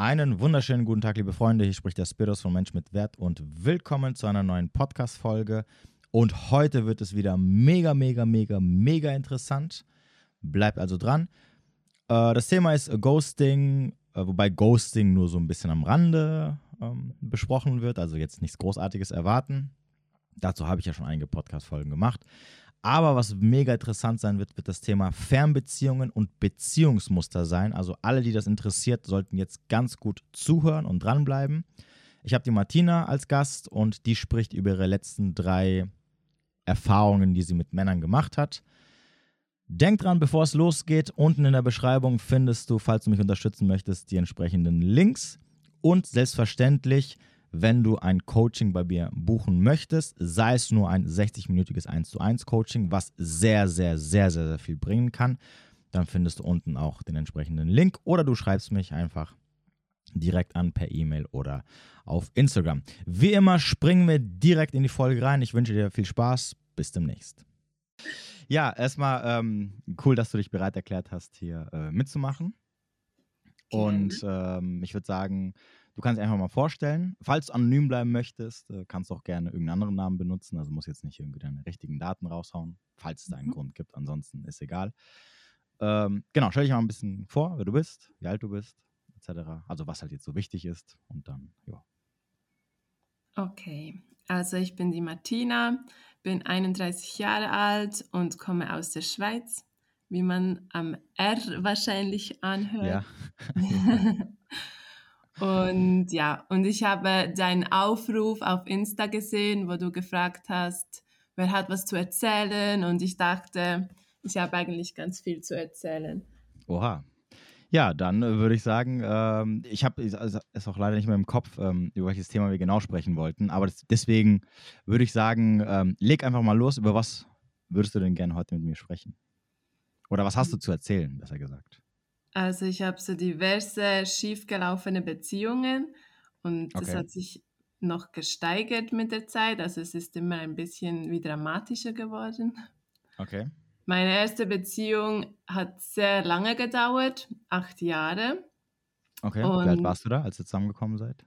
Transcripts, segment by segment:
Einen wunderschönen guten Tag, liebe Freunde. Hier spricht der Spiros von Mensch mit Wert und willkommen zu einer neuen Podcast-Folge. Und heute wird es wieder mega, mega, mega, mega interessant. Bleibt also dran. Äh, das Thema ist Ghosting, äh, wobei Ghosting nur so ein bisschen am Rande ähm, besprochen wird, also jetzt nichts Großartiges erwarten. Dazu habe ich ja schon einige Podcast-Folgen gemacht. Aber was mega interessant sein wird, wird das Thema Fernbeziehungen und Beziehungsmuster sein. Also alle, die das interessiert, sollten jetzt ganz gut zuhören und dranbleiben. Ich habe die Martina als Gast und die spricht über ihre letzten drei Erfahrungen, die sie mit Männern gemacht hat. Denk dran, bevor es losgeht, unten in der Beschreibung findest du, falls du mich unterstützen möchtest, die entsprechenden Links. Und selbstverständlich wenn du ein Coaching bei mir buchen möchtest, sei es nur ein 60-minütiges 1 zu 1 Coaching, was sehr, sehr, sehr, sehr, sehr viel bringen kann, dann findest du unten auch den entsprechenden Link oder du schreibst mich einfach direkt an per E-Mail oder auf Instagram. Wie immer springen wir direkt in die Folge rein. Ich wünsche dir viel Spaß. Bis demnächst. Ja, erstmal ähm, cool, dass du dich bereit erklärt hast, hier äh, mitzumachen. Und ähm, ich würde sagen, Du kannst einfach mal vorstellen. Falls du anonym bleiben möchtest, äh, kannst du auch gerne irgendeinen anderen Namen benutzen. Also muss jetzt nicht irgendwie deine richtigen Daten raushauen, falls es einen mhm. Grund gibt. Ansonsten ist egal. Ähm, genau, stell dich mal ein bisschen vor, wer du bist, wie alt du bist, etc. Also was halt jetzt so wichtig ist und dann, ja. Okay, also ich bin die Martina, bin 31 Jahre alt und komme aus der Schweiz, wie man am R wahrscheinlich anhört. Ja. Und ja, und ich habe deinen Aufruf auf Insta gesehen, wo du gefragt hast, wer hat was zu erzählen. Und ich dachte, ich habe eigentlich ganz viel zu erzählen. Oha. Ja, dann äh, würde ich sagen, ähm, ich habe es auch leider nicht mehr im Kopf, ähm, über welches Thema wir genau sprechen wollten. Aber das, deswegen würde ich sagen, ähm, leg einfach mal los. Über was würdest du denn gerne heute mit mir sprechen? Oder was hast du zu erzählen, besser gesagt? Also ich habe so diverse schiefgelaufene Beziehungen und das hat sich noch gesteigert mit der Zeit. Also es ist immer ein bisschen wie dramatischer geworden. Okay. Meine erste Beziehung hat sehr lange gedauert, acht Jahre. Okay. Und Wie alt warst du da, als ihr zusammengekommen seid?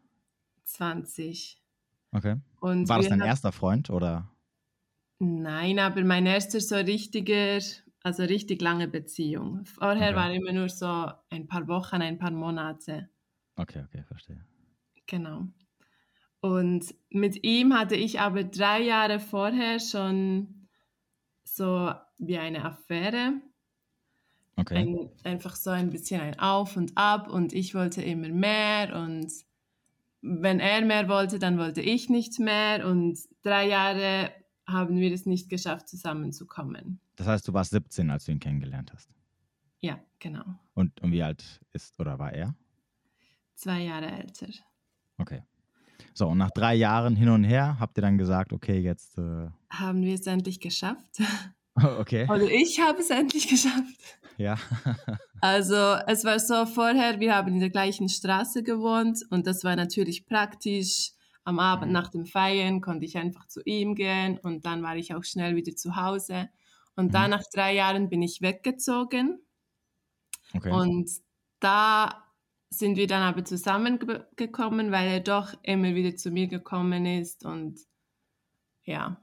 20. Okay. Und War das dein erster Freund oder? Nein, aber mein erster so richtiger also richtig lange Beziehung. Vorher okay. war immer nur so ein paar Wochen, ein paar Monate. Okay, okay, verstehe. Genau. Und mit ihm hatte ich aber drei Jahre vorher schon so wie eine Affäre. Okay. Ein, einfach so ein bisschen ein Auf und Ab und ich wollte immer mehr und wenn er mehr wollte, dann wollte ich nicht mehr und drei Jahre haben wir es nicht geschafft, zusammenzukommen. Das heißt, du warst 17, als du ihn kennengelernt hast? Ja, genau. Und, und wie alt ist oder war er? Zwei Jahre älter. Okay. So, und nach drei Jahren hin und her habt ihr dann gesagt, okay, jetzt. Äh haben wir es endlich geschafft. okay. Oder ich habe es endlich geschafft. Ja. also, es war so vorher, wir haben in der gleichen Straße gewohnt und das war natürlich praktisch am Abend mhm. nach dem Feiern konnte ich einfach zu ihm gehen und dann war ich auch schnell wieder zu Hause. Und mhm. dann nach drei Jahren bin ich weggezogen. Okay. Und da sind wir dann aber zusammengekommen, weil er doch immer wieder zu mir gekommen ist und ja.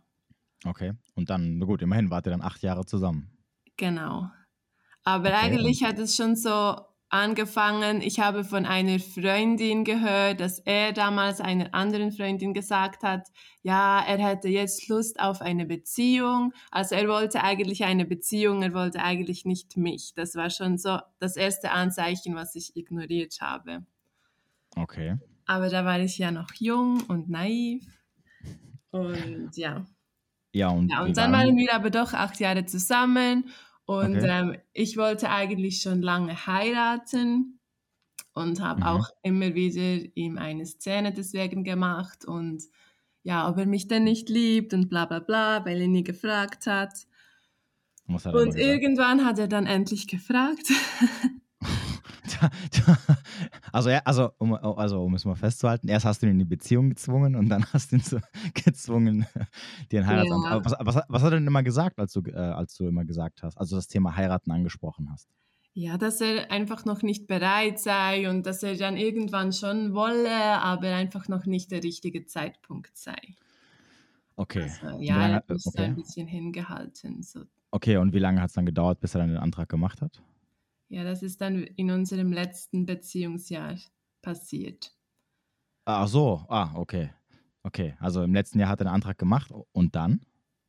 Okay. Und dann, na gut, immerhin wart ihr dann acht Jahre zusammen. Genau. Aber okay. eigentlich hat es schon so angefangen. Ich habe von einer Freundin gehört, dass er damals einer anderen Freundin gesagt hat, ja, er hätte jetzt Lust auf eine Beziehung. Also er wollte eigentlich eine Beziehung, er wollte eigentlich nicht mich. Das war schon so das erste Anzeichen, was ich ignoriert habe. Okay. Aber da war ich ja noch jung und naiv. Und ja. Ja, und, ja, und dann waren wir aber doch acht Jahre zusammen und okay. ähm, ich wollte eigentlich schon lange heiraten und habe mhm. auch immer wieder ihm eine Szene deswegen gemacht und ja, ob er mich denn nicht liebt und bla bla bla, weil er nie gefragt hat. und irgendwann hat er dann endlich gefragt. also, er, also, um, also, um es mal festzuhalten, erst hast du ihn in die Beziehung gezwungen und dann hast du ihn so gezwungen, dir einen Heiratsantrag. Ja. Was, was, was, hat er denn immer gesagt, als du, äh, als du immer gesagt hast, also das Thema Heiraten angesprochen hast? Ja, dass er einfach noch nicht bereit sei und dass er dann irgendwann schon wolle, aber einfach noch nicht der richtige Zeitpunkt sei. Okay. Also, ja, er hat okay. ein bisschen hingehalten. So. Okay, und wie lange hat es dann gedauert, bis er dann den Antrag gemacht hat? Ja, das ist dann in unserem letzten Beziehungsjahr passiert. Ach so, ah, okay. Okay, also im letzten Jahr hat er den Antrag gemacht und dann?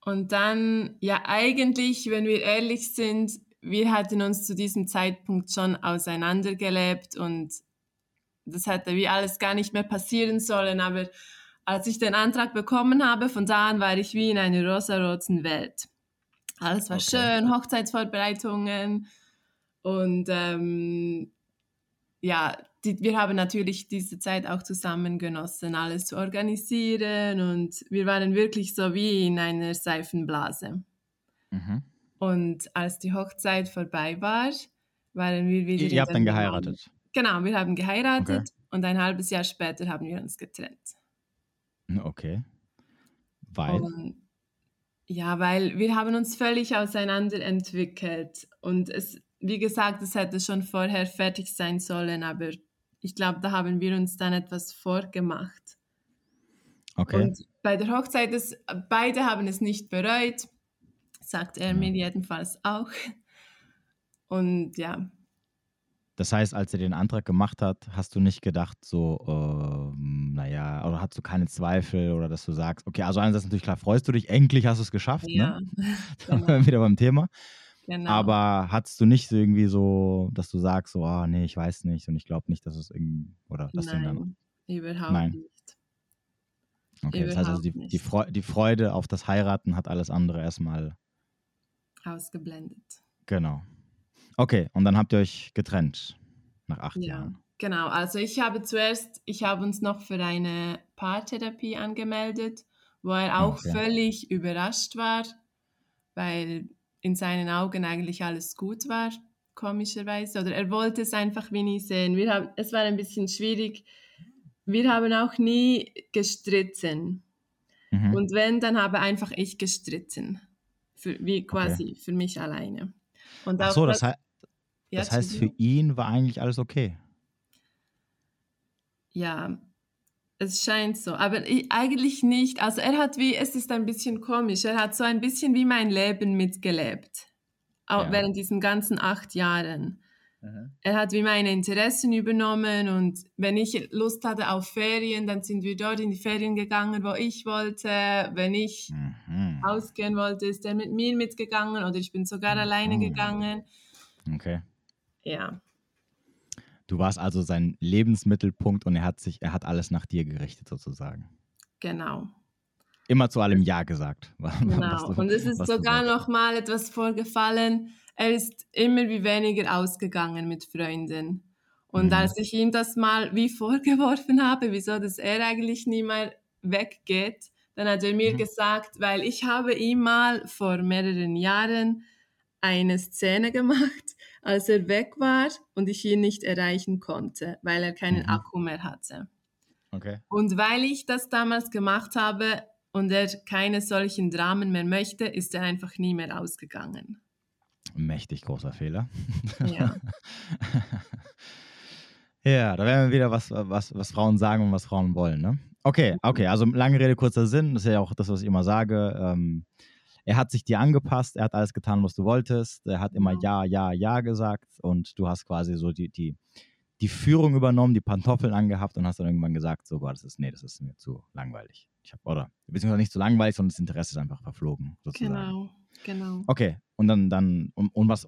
Und dann, ja, eigentlich, wenn wir ehrlich sind, wir hatten uns zu diesem Zeitpunkt schon auseinandergelebt und das hätte wie alles gar nicht mehr passieren sollen. Aber als ich den Antrag bekommen habe, von da an war ich wie in einer rosaroten Welt. Alles war okay. schön, Hochzeitsvorbereitungen und ähm, ja, die, wir haben natürlich diese Zeit auch zusammen genossen, alles zu organisieren und wir waren wirklich so wie in einer Seifenblase. Mhm. Und als die Hochzeit vorbei war, waren wir wieder. Ihr, habt dann geheiratet? Genau, wir haben geheiratet okay. und ein halbes Jahr später haben wir uns getrennt. Okay. Weil? Und, ja, weil wir haben uns völlig auseinander entwickelt und es, wie gesagt, es hätte schon vorher fertig sein sollen, aber ich glaube, da haben wir uns dann etwas vorgemacht. Okay. Und bei der Hochzeit, ist, beide haben es nicht bereut, sagt er ja. mir jedenfalls auch. Und ja. Das heißt, als er den Antrag gemacht hat, hast du nicht gedacht, so, äh, naja, oder hast du keine Zweifel oder dass du sagst, okay, also einerseits natürlich klar, freust du dich, endlich hast du es geschafft, ne? ja, ne? Genau. wieder beim Thema. Genau. Aber hattest du nicht irgendwie so, dass du sagst, so, ah, oh, nee, ich weiß nicht und ich glaube nicht, dass es irgendwie, oder dass Nein, dann, überhaupt Nein. nicht. Okay, überhaupt das heißt also, die, die, Freude, die Freude auf das Heiraten hat alles andere erstmal ausgeblendet. Genau. Okay, und dann habt ihr euch getrennt nach acht ja, Jahren. Genau, also ich habe zuerst, ich habe uns noch für eine Paartherapie angemeldet, wo er auch okay. völlig überrascht war, weil in seinen Augen eigentlich alles gut war, komischerweise. Oder er wollte es einfach wie nie sehen. Wir haben, es war ein bisschen schwierig. Wir haben auch nie gestritten. Mhm. Und wenn, dann habe einfach ich gestritten. Für, wie quasi okay. für mich alleine. Und Ach so, das, he ja, das heißt, für ihn war eigentlich alles okay. Ja, es scheint so, aber ich, eigentlich nicht. Also er hat wie, es ist ein bisschen komisch, er hat so ein bisschen wie mein Leben mitgelebt, auch ja. während diesen ganzen acht Jahren. Mhm. Er hat wie meine Interessen übernommen und wenn ich Lust hatte auf Ferien, dann sind wir dort in die Ferien gegangen, wo ich wollte. Wenn ich mhm. ausgehen wollte, ist er mit mir mitgegangen oder ich bin sogar mhm. alleine gegangen. Okay. Ja. Du warst also sein Lebensmittelpunkt und er hat sich, er hat alles nach dir gerichtet sozusagen. Genau. Immer zu allem Ja gesagt. Genau. Du, und es ist sogar noch mal etwas vorgefallen. Er ist immer wie weniger ausgegangen mit Freunden. Und mhm. als ich ihm das mal wie vorgeworfen habe, wieso dass er eigentlich nie mehr weggeht, dann hat er mir mhm. gesagt, weil ich habe ihm mal vor mehreren Jahren eine Szene gemacht, als er weg war und ich ihn nicht erreichen konnte, weil er keinen mhm. Akku mehr hatte. Okay. Und weil ich das damals gemacht habe und er keine solchen Dramen mehr möchte, ist er einfach nie mehr ausgegangen. Mächtig großer Fehler. Ja. ja, da werden wir wieder was, was, was Frauen sagen und was Frauen wollen, ne? Okay, okay, also lange Rede, kurzer Sinn, das ist ja auch das, was ich immer sage. Ähm, er hat sich dir angepasst, er hat alles getan, was du wolltest, er hat immer Ja, Ja, Ja gesagt und du hast quasi so die, die, die Führung übernommen, die Pantoffeln angehabt und hast dann irgendwann gesagt, so, boah, das ist, nee, das ist mir zu langweilig. Ich hab, oder, beziehungsweise nicht zu langweilig, sondern das Interesse ist einfach verflogen, sozusagen. Genau, genau. Okay, und dann, dann und, und was,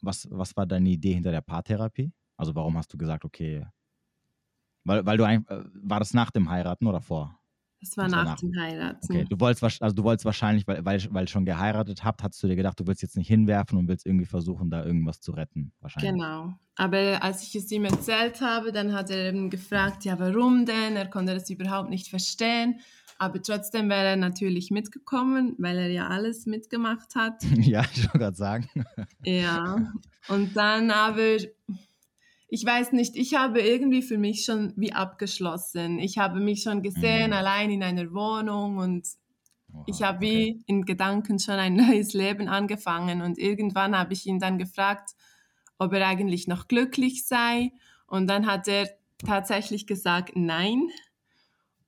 was, was war deine Idee hinter der Paartherapie? Also warum hast du gesagt, okay, weil, weil du, ein, äh, war das nach dem Heiraten oder vor? Das war, das nach, nach, dem Heiraten. Okay, du wolltest, also du wolltest wahrscheinlich, weil, weil, weil schon geheiratet habt, hast du dir gedacht, du willst jetzt nicht hinwerfen und willst irgendwie versuchen, da irgendwas zu retten, wahrscheinlich. Genau. Aber als ich es ihm erzählt habe, dann hat er eben gefragt, ja, warum denn? Er konnte das überhaupt nicht verstehen. Aber trotzdem wäre er natürlich mitgekommen, weil er ja alles mitgemacht hat. ja, ich wollte gerade sagen. ja. Und dann aber ich weiß nicht, ich habe irgendwie für mich schon wie abgeschlossen. Ich habe mich schon gesehen, mhm. allein in einer Wohnung und Oha, ich habe wie okay. in Gedanken schon ein neues Leben angefangen und irgendwann habe ich ihn dann gefragt, ob er eigentlich noch glücklich sei. Und dann hat er tatsächlich gesagt, nein.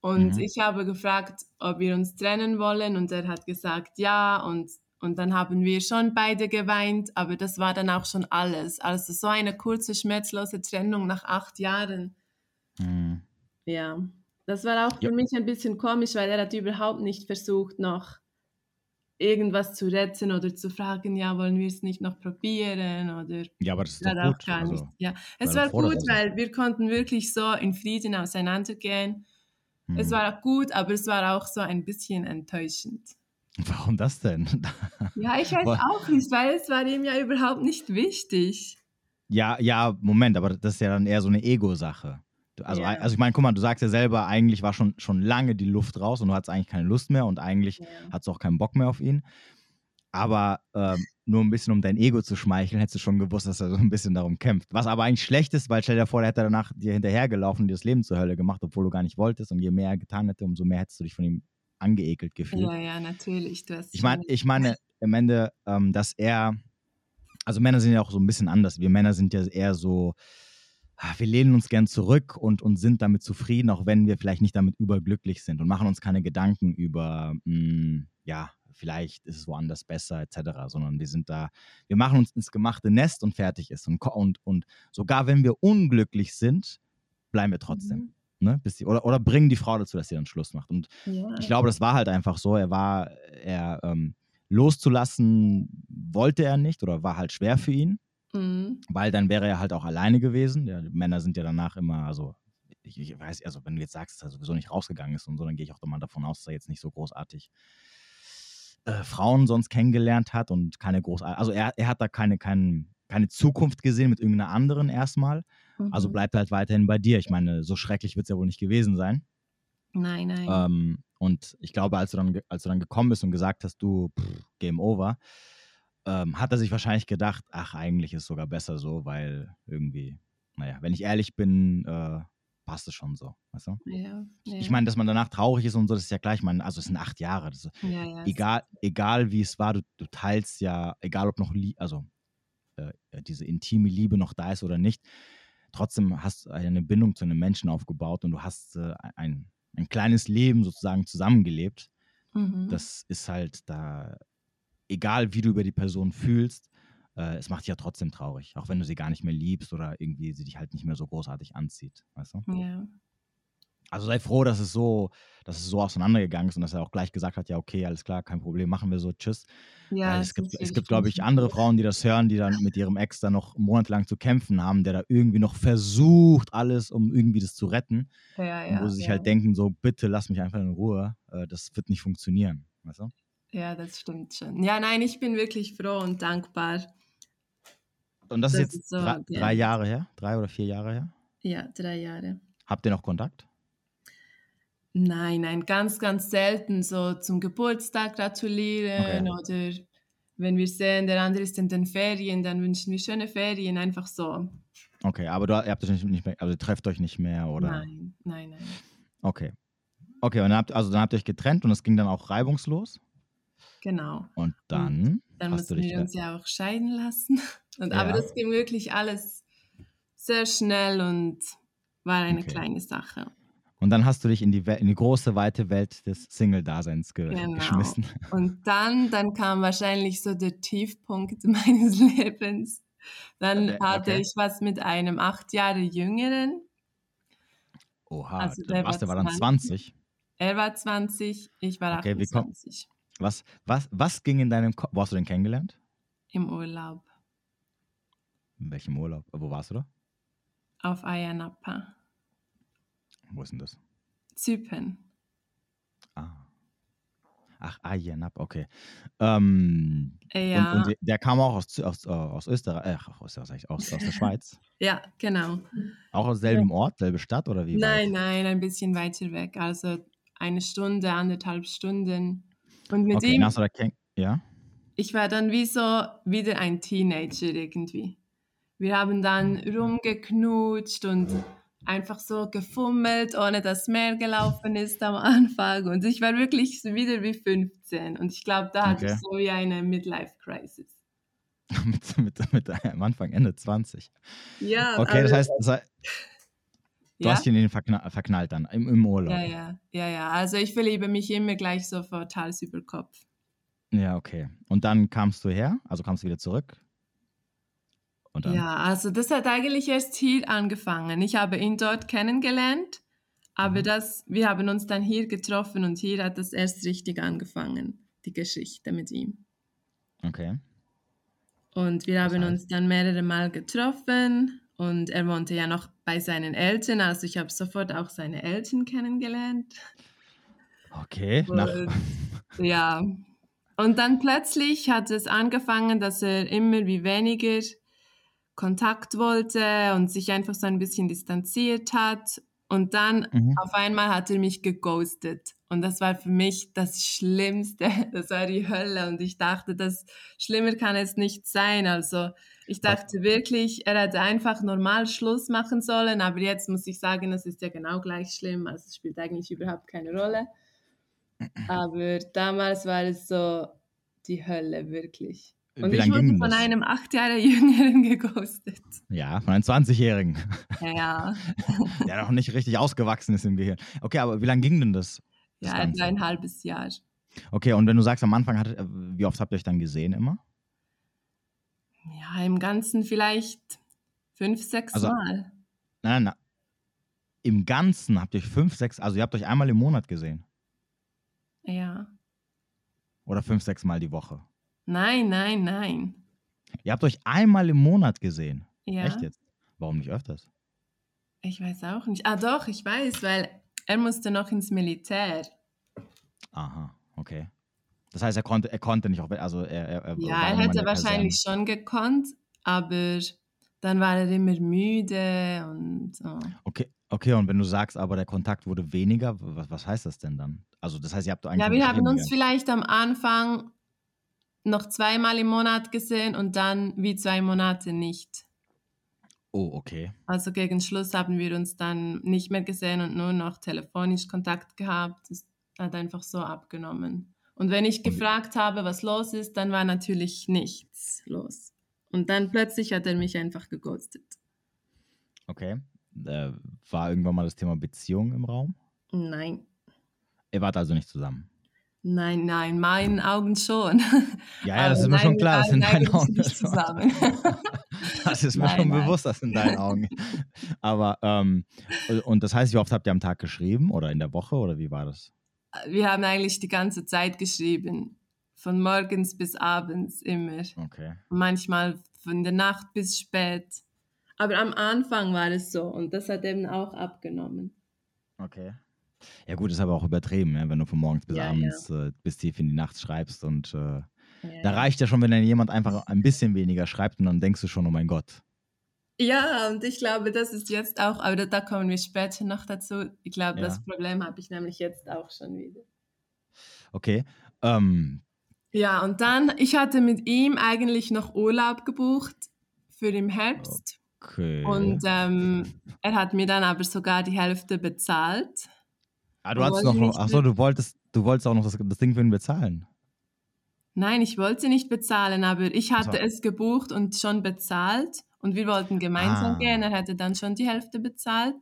Und mhm. ich habe gefragt, ob wir uns trennen wollen und er hat gesagt, ja. Und, und dann haben wir schon beide geweint, aber das war dann auch schon alles. Also so eine kurze, schmerzlose Trennung nach acht Jahren. Mhm. Ja, das war auch ja. für mich ein bisschen komisch, weil er hat überhaupt nicht versucht, noch irgendwas zu retten oder zu fragen, ja, wollen wir es nicht noch probieren oder ja, aber das ist doch gut. Gar also, nicht. Ja, es war gut, weil wir konnten wirklich so in Frieden auseinandergehen. Hm. Es war auch gut, aber es war auch so ein bisschen enttäuschend. Warum das denn? ja, ich weiß auch nicht, weil es war ihm ja überhaupt nicht wichtig. Ja, ja, Moment, aber das ist ja dann eher so eine Ego-Sache. Also, ja. also ich meine, guck mal, du sagst ja selber, eigentlich war schon, schon lange die Luft raus und du hattest eigentlich keine Lust mehr und eigentlich ja. hattest du auch keinen Bock mehr auf ihn. Aber ähm, nur ein bisschen um dein Ego zu schmeicheln, hättest du schon gewusst, dass er so ein bisschen darum kämpft. Was aber eigentlich schlecht ist, weil stell dir vor, der hätte danach dir hinterhergelaufen und dir das Leben zur Hölle gemacht, obwohl du gar nicht wolltest. Und je mehr er getan hätte, umso mehr hättest du dich von ihm angeekelt gefühlt. Ja, ja, natürlich. ich meine, ich meine im Ende, ähm, dass er, also Männer sind ja auch so ein bisschen anders. Wir Männer sind ja eher so, Ah, wir lehnen uns gern zurück und, und sind damit zufrieden, auch wenn wir vielleicht nicht damit überglücklich sind und machen uns keine Gedanken über, mh, hm, ja, vielleicht ist es woanders besser etc., sondern wir sind da, wir machen uns ins gemachte Nest und fertig ist. Und, und, und sogar wenn wir unglücklich sind, bleiben wir trotzdem. Mhm. Ne, bis die, oder, oder bringen die Frau dazu, dass sie dann Schluss macht. Und ja. ich glaube, das war halt einfach so. Er war, er ähm, loszulassen wollte er nicht oder war halt schwer für ihn. Mhm. Weil dann wäre er halt auch alleine gewesen. Ja, Männer sind ja danach immer, also ich, ich, weiß, also wenn du jetzt sagst, dass er sowieso nicht rausgegangen ist und so, dann gehe ich auch mal davon aus, dass er jetzt nicht so großartig äh, Frauen sonst kennengelernt hat und keine großartig, also er, er hat da keine, keine, keine Zukunft gesehen mit irgendeiner anderen erstmal. Also mhm. Also bleibt halt weiterhin bei dir. Ich meine, so schrecklich wird es ja wohl nicht gewesen sein. Nein, nein. Ähm, und ich glaube, als du dann, als du dann gekommen bist und gesagt hast, du, pff, Game Over, ähm, hat er sich wahrscheinlich gedacht, ach, eigentlich ist es sogar besser so, weil irgendwie, naja, wenn ich ehrlich bin, äh, passt es schon so. Weißt du? ja, ja. Ich meine, dass man danach traurig ist und so, das ist ja gleich, man, also es sind acht Jahre. Das, ja, egal, egal wie es war, du, du, teilst ja, egal ob noch, also äh, diese intime Liebe noch da ist oder nicht, trotzdem hast du eine Bindung zu einem Menschen aufgebaut und du hast äh, ein, ein kleines Leben sozusagen zusammengelebt. Mhm. Das ist halt da egal wie du über die Person fühlst, äh, es macht dich ja trotzdem traurig, auch wenn du sie gar nicht mehr liebst oder irgendwie sie dich halt nicht mehr so großartig anzieht, weißt du? Ja. Also sei froh, dass es so, dass es so auseinandergegangen ist und dass er auch gleich gesagt hat, ja, okay, alles klar, kein Problem, machen wir so, tschüss. Ja, Weil es gibt, es gibt, glaube ich, andere Frauen, die das hören, die dann mit ihrem Ex dann noch monatelang zu kämpfen haben, der da irgendwie noch versucht, alles, um irgendwie das zu retten. Ja, ja, wo sie sich halt denken, so, bitte lass mich einfach in Ruhe, äh, das wird nicht funktionieren, weißt du? Ja, das stimmt schon. Ja, nein, ich bin wirklich froh und dankbar. Und das, das ist jetzt ist so, drei, drei, Jahre her? Drei oder vier Jahre her? Ja, drei Jahre. Habt ihr noch Kontakt? Nein, nein, ganz, ganz selten. So zum Geburtstag gratulieren okay. oder wenn wir sehen, der andere ist in den Ferien, dann wünschen wir schöne Ferien, einfach so. Okay, aber du, ihr habt euch nicht mehr, also ihr trefft euch nicht mehr, oder? Nein, nein, nein. Okay. Okay, und dann habt, also dann habt ihr euch getrennt und es ging dann auch reibungslos? Genau. Und dann? Und dann mussten wir uns ja auch scheiden lassen. Und, ja. Aber das ging wirklich alles sehr schnell und war eine okay. kleine Sache. Und dann hast du dich in die, in die große, weite Welt des Single-Daseins ge genau. geschmissen. Und dann, dann kam wahrscheinlich so der Tiefpunkt meines Lebens. Dann okay. hatte ich was mit einem acht Jahre jüngeren. Oha, also der, was, der war dann 20. Er war 20, ich war okay, 28. Was, was, was ging in deinem Kopf? Wo hast du den kennengelernt? Im Urlaub. In welchem Urlaub? Wo warst du da? Auf Ayanapa. Wo ist denn das? Zypern. Ah. Ach, Ayanapa, okay. Ähm, ja. Und, und, der kam auch aus, aus, aus Österreich, äh, aus, aus, aus, aus der Schweiz. ja, genau. Auch aus selben Ort, selbe Stadt oder wie? Nein, nein, ein bisschen weiter weg. Also eine Stunde, anderthalb Stunden. Und mit okay, ihm. Hast du da ja? Ich war dann wie so wieder ein Teenager irgendwie. Wir haben dann rumgeknutscht und einfach so gefummelt, ohne dass mehr gelaufen ist am Anfang. Und ich war wirklich wieder wie 15. Und ich glaube, da hatte okay. ich so wie eine Midlife-Crisis. mit, mit, mit, am Anfang, Ende 20. Ja. Okay, das heißt, das heißt du ja? hast ihn in den verknall, verknallt dann im, im Urlaub. Ja, ja, ja, ja. Also ich verliebe mich immer gleich sofort Hals über Kopf. Ja, okay. Und dann kamst du her, also kamst du wieder zurück? Ja, also das hat eigentlich erst hier angefangen. Ich habe ihn dort kennengelernt, aber Mhm. das, wir haben uns dann hier getroffen und hier hat das erst richtig angefangen, die Geschichte mit ihm. Okay. Und wir haben heißt? uns dann mehrere Mal getroffen und er wohnte ja noch bei seinen Eltern, also ich habe sofort auch seine Eltern kennengelernt. Okay. Nach, Und, ja. Und dann plötzlich hat es angefangen, dass er immer wie weniger Kontakt wollte und sich einfach so ein bisschen distanziert hat. Und dann Mhm. auf einmal hat er mich geghostet. Und das war für mich das Schlimmste. Das war die Hölle. Und ich dachte, das schlimmer kann es nicht sein. Also ich dachte wirklich, er hätte einfach normal Schluss machen sollen. Aber jetzt muss ich sagen, es ist ja genau gleich schlimm. Also es spielt eigentlich überhaupt keine Rolle. Aber damals war es so die Hölle, wirklich. Und Wie ich wurde von das? einem acht Jahre Jüngeren geghostet. Ja, von einem 20-Jährigen, Ja, ja. der noch nicht richtig ausgewachsen ist im Gehirn. Okay, aber wie lange ging denn das? das Ja, etwa ein halbes Jahr. Okay, und wenn du sagst, am Anfang, äh, wie oft habt ihr euch dann gesehen immer? Ja, im Ganzen vielleicht fünf, sechs Also- Mal. Nein, nein, nein. Im Ganzen habt ihr euch fünf, sechs, also ihr habt euch einmal im Monat gesehen. Ja. Oder fünf, sechs Mal die Woche. Nein, nein, nein. Ihr habt euch einmal im Monat gesehen. Ja. Echt jetzt? Warum nicht öfters? Ich weiß auch nicht. Ah, doch, ich weiß, weil er musste noch ins Militär. Aha, okay. Das heißt, er konnte, er konnte nicht, auch, also er, er, er Ja, er hätte wahrscheinlich schon gekonnt, aber dann war er immer müde und so. Okay, okay, und wenn du sagst, aber der Kontakt wurde weniger, was, was heißt das denn dann? Also das heißt, ihr habt eigentlich Ja, wir haben uns vielleicht am Anfang noch zweimal im Monat gesehen und dann wie zwei Monate nicht. Oh, okay. Also gegen Schluss haben wir uns dann nicht mehr gesehen und nur noch telefonisch Kontakt gehabt. Das hat einfach so abgenommen. Und wenn ich gefragt habe, was los ist, dann war natürlich nichts los. Und dann plötzlich hat er mich einfach geghostet. Okay. Äh, war irgendwann mal das Thema Beziehung im Raum? Nein, Ihr wart also nicht zusammen. Nein, nein, in meinen Augen schon. Ja, ja, das ist mir schon nein, klar, das deinen eigentlich Augen. nicht zusammen. Das ist mir Nein, schon nein. bewusst, das in deinen Augen. Aber, ähm, und das heißt, wie oft habt ihr am Tag geschrieben oder in der Woche oder wie war das? Wir haben eigentlich die ganze Zeit geschrieben. Von morgens bis abends immer. Okay. manchmal von der Nacht bis spät. Aber am Anfang war es so und das hat eben auch abgenommen. Okay. Ja gut, ist aber auch übertrieben, ne? wenn du von morgens bis Ja, abends Äh, bis tief in die Nacht schreibst und äh, Ja, da reicht ja schon, wenn dann jemand einfach ein bisschen weniger schreibt und dann denkst du schon, oh mein Gott. ja, und ich glaube, das ist jetzt auch, aber da, kommen wir später noch dazu. Ich glaube, Ja. das Problem habe ich nämlich jetzt auch schon wieder. Okay. Ähm, Ja, und dann, ich hatte mit ihm eigentlich noch Urlaub gebucht für im Herbst. okay. Und ähm, er hat mir dann aber sogar die Hälfte bezahlt. Ah, du hattest noch, wollte nicht achso, du wolltest, du wolltest auch noch das, das Ding für ihn bezahlen. Nein, ich wollte nicht bezahlen, aber ich hatte es gebucht und schon bezahlt und wir wollten gemeinsam Ah. gehen. Er hätte dann schon die Hälfte bezahlt,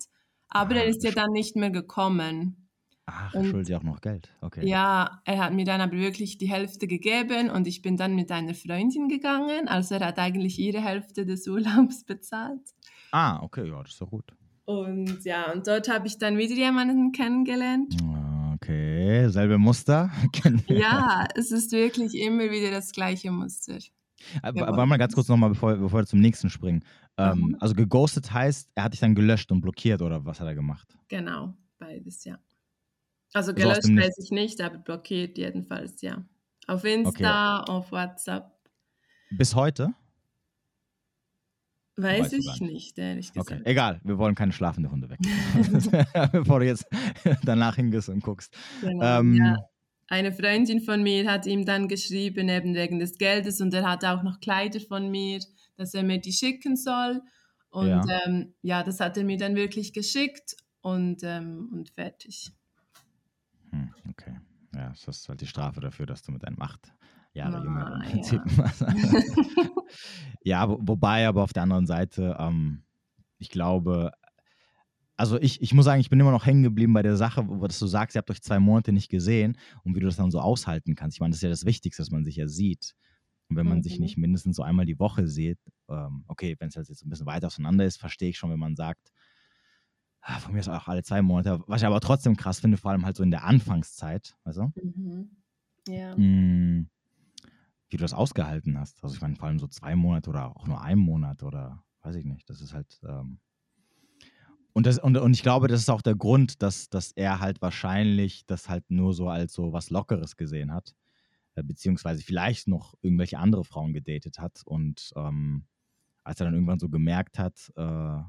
aber Ah, er ist ja dann nicht mehr gekommen. Ach, Und- schuldet ihr auch noch Geld. Okay. Ja, er hat mir dann aber wirklich die Hälfte gegeben und ich bin dann mit einer Freundin gegangen. Also er hat eigentlich ihre Hälfte des Urlaubs bezahlt. Ah, okay, ja, das ist doch gut. Und ja, und dort habe ich dann wieder jemanden kennengelernt. Okay, selbe Muster. Ja, es ist wirklich immer wieder das gleiche Muster. Aber, Ja, aber mal ganz kurz nochmal, bevor, bevor wir zum nächsten springen. Ähm, Mhm. Also geghostet heißt, er hat dich dann gelöscht und blockiert oder was hat er gemacht? Genau, beides, ja. Also So aus gelöscht dem weiß ich nicht, aber blockiert jedenfalls, ja. Auf Insta, auf WhatsApp, Bis heute? Weiß ich nicht, ehrlich gesagt. Okay, egal, wir wollen keine schlafende Hunde weg. bevor du jetzt danach hingehst und guckst. Genau, Ähm, ja. Eine Freundin von mir hat ihm dann geschrieben, eben wegen des Geldes, und er hat auch noch Kleider von mir, dass er mir die schicken soll. Und Ja. ähm, ja das hat er mir dann wirklich geschickt und, ähm, und fertig. Hm, okay. Ja, das ist halt die Strafe dafür, dass du mit einem acht, Jahre jünger im Prinzip. Ja, wo, wobei aber auf der anderen Seite, ähm, ich glaube, also ich, ich muss sagen, ich bin immer noch hängen geblieben bei der Sache, wo dass du sagst, ihr habt euch zwei Monate nicht gesehen und wie du das dann so aushalten kannst. Ich meine, das ist ja das Wichtigste, dass man sich ja sieht. Und wenn man mhm. sich nicht mindestens so einmal die Woche sieht, ähm, okay, wenn es halt jetzt ein bisschen weiter auseinander ist, verstehe ich schon, wenn man sagt, ah, von mir ist auch alle zwei Monate, was ich aber trotzdem krass finde, vor allem halt so in der Anfangszeit, weißt du? Mhm. Ja. Mm, wie du das ausgehalten hast. Also ich meine, vor allem so zwei Monate oder auch nur ein Monat oder weiß ich nicht. Das ist halt. Ähm und, das, und, und ich glaube, das ist auch der Grund, dass, dass er halt wahrscheinlich das halt nur so als so was Lockeres gesehen hat. Äh, beziehungsweise vielleicht noch irgendwelche andere Frauen gedatet hat. Und ähm, als er dann irgendwann so gemerkt hat, äh,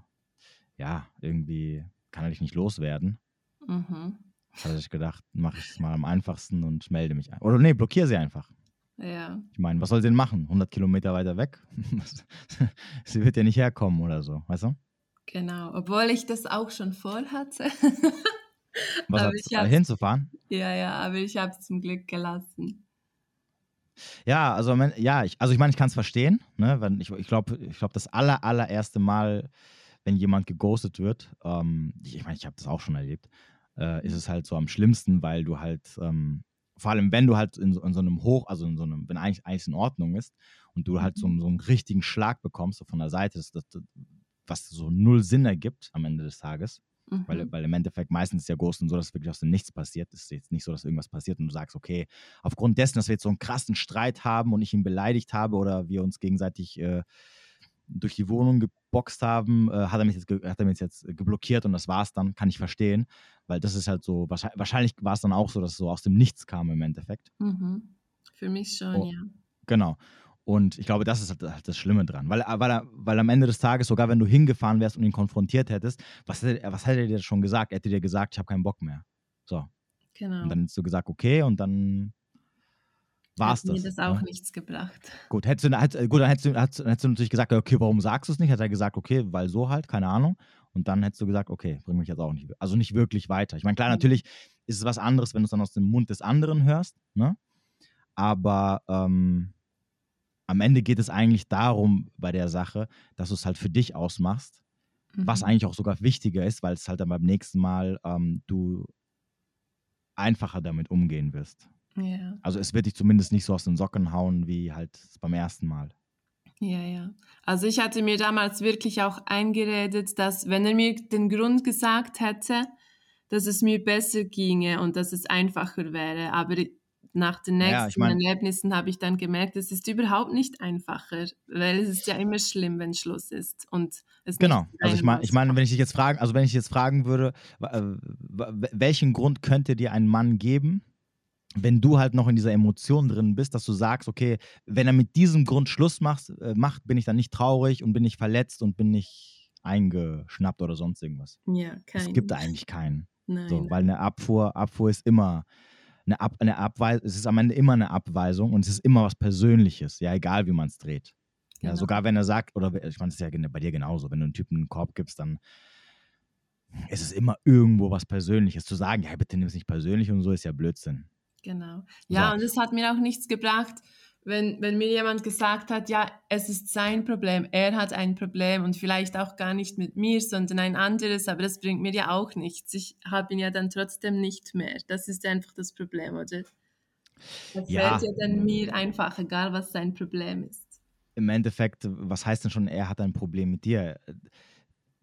ja, irgendwie kann er dich nicht loswerden, mhm. hat er sich gedacht, mache ich es mal am einfachsten und melde mich. Ein. Oder nee, blockiere sie einfach. Ja. Ich meine, was soll sie denn machen? 100 Kilometer weiter weg? sie wird ja nicht herkommen oder so, weißt du? Genau, obwohl ich das auch schon vorhatte. was aber ich hinzufahren? Ja, ja, aber ich habe es zum Glück gelassen. Ja, also ja, ich, also ich meine, ich kann es verstehen. Ne? Wenn ich ich glaube, ich glaub, das aller, allererste Mal, wenn jemand geghostet wird, ähm, ich meine, ich habe das auch schon erlebt, äh, ist es halt so am schlimmsten, weil du halt ähm, vor allem wenn du halt in so, in so, einem Hoch, also in so einem, wenn eigentlich alles in Ordnung ist und du halt so, mhm. so einen richtigen Schlag bekommst, so von der Seite, das, das, was so null Sinn ergibt am Ende des Tages. Mhm. Weil, weil im Endeffekt meistens ist ja Ghosten so, dass wirklich aus dem Nichts passiert. Es ist jetzt nicht so, dass irgendwas passiert und du sagst, okay, aufgrund dessen, dass wir jetzt so einen krassen Streit haben und ich ihn beleidigt habe oder wir uns gegenseitig äh, durch die Wohnung geboxt haben, äh, hat, er mich jetzt hat er mich jetzt geblockiert und das war es dann, kann ich verstehen, weil das ist halt so, wahrscheinlich, wahrscheinlich war es dann auch so, dass es so aus dem Nichts kam im Endeffekt. Mhm. Für mich schon, oh, ja. Genau. Und ich glaube, das ist halt, halt das Schlimme dran. Weil, weil, weil am Ende des Tages, sogar wenn du hingefahren wärst und ihn konfrontiert hättest, was hätte, was hätte er dir schon gesagt? Er hätte dir gesagt, ich habe keinen Bock mehr. So. Genau. Und dann hättest du gesagt, okay, und dann war es das. mir das auch ja? nichts gebracht. Gut, hättest du, hätt, gut dann, hättest du, hättest, hättest du natürlich gesagt, okay, warum sagst du es nicht? Hat er gesagt, okay, weil so halt, keine Ahnung. Und dann hättest du gesagt, okay, bring mich jetzt auch nicht, also nicht wirklich weiter. Ich meine, klar, mhm. natürlich ist es was anderes, wenn du es dann aus dem Mund des anderen hörst, ne? Aber ähm, am Ende geht es eigentlich darum bei der Sache, dass du es halt für dich ausmachst, mhm. was eigentlich auch sogar wichtiger ist, weil es halt dann beim nächsten Mal ähm, du einfacher damit umgehen wirst. Ja. Also es wird dich zumindest nicht so aus den Socken hauen wie halt beim ersten Mal. Ja, ja. Also ich hatte mir damals wirklich auch eingeredet, dass wenn er mir den Grund gesagt hätte, dass es mir besser ginge und dass es einfacher wäre. Aber nach den nächsten ja, ich mein, Erlebnissen habe ich dann gemerkt, es ist überhaupt nicht einfacher, weil es ist ja immer schlimm, wenn Schluss ist und genau. Also ich meine, ich meine, wenn ich dich jetzt fragen, also wenn ich jetzt fragen würde, äh, welchen Grund könnte dir ein Mann geben, wenn du halt noch in dieser Emotion drin bist, dass du sagst, okay, wenn er mit diesem Grund Schluss macht, äh, macht bin ich dann nicht traurig und bin nicht verletzt und bin nicht eingeschnappt oder sonst irgendwas. Ja, kein. Es gibt eigentlich keinen. Nein, so, weil eine Abfuhr, Abfuhr ist immer eine, Ab, eine Abweisung, es ist am Ende immer eine Abweisung und es ist immer was Persönliches, ja, egal wie man es dreht. Genau. Ja, sogar wenn er sagt, oder ich meine, es ist ja bei dir genauso, wenn du einen Typen einen Korb gibst, dann ist es immer irgendwo was Persönliches. Zu sagen, ja, bitte nimm es nicht persönlich und so, ist ja Blödsinn. Genau. Ja, so. und es hat mir auch nichts gebracht, wenn, wenn mir jemand gesagt hat, ja, es ist sein Problem, er hat ein Problem und vielleicht auch gar nicht mit mir, sondern ein anderes, aber das bringt mir ja auch nichts. Ich habe ihn ja dann trotzdem nicht mehr. Das ist einfach das Problem, oder? Das ja. fällt ja dann mir einfach, egal was sein Problem ist. Im Endeffekt, was heißt denn schon, er hat ein Problem mit dir?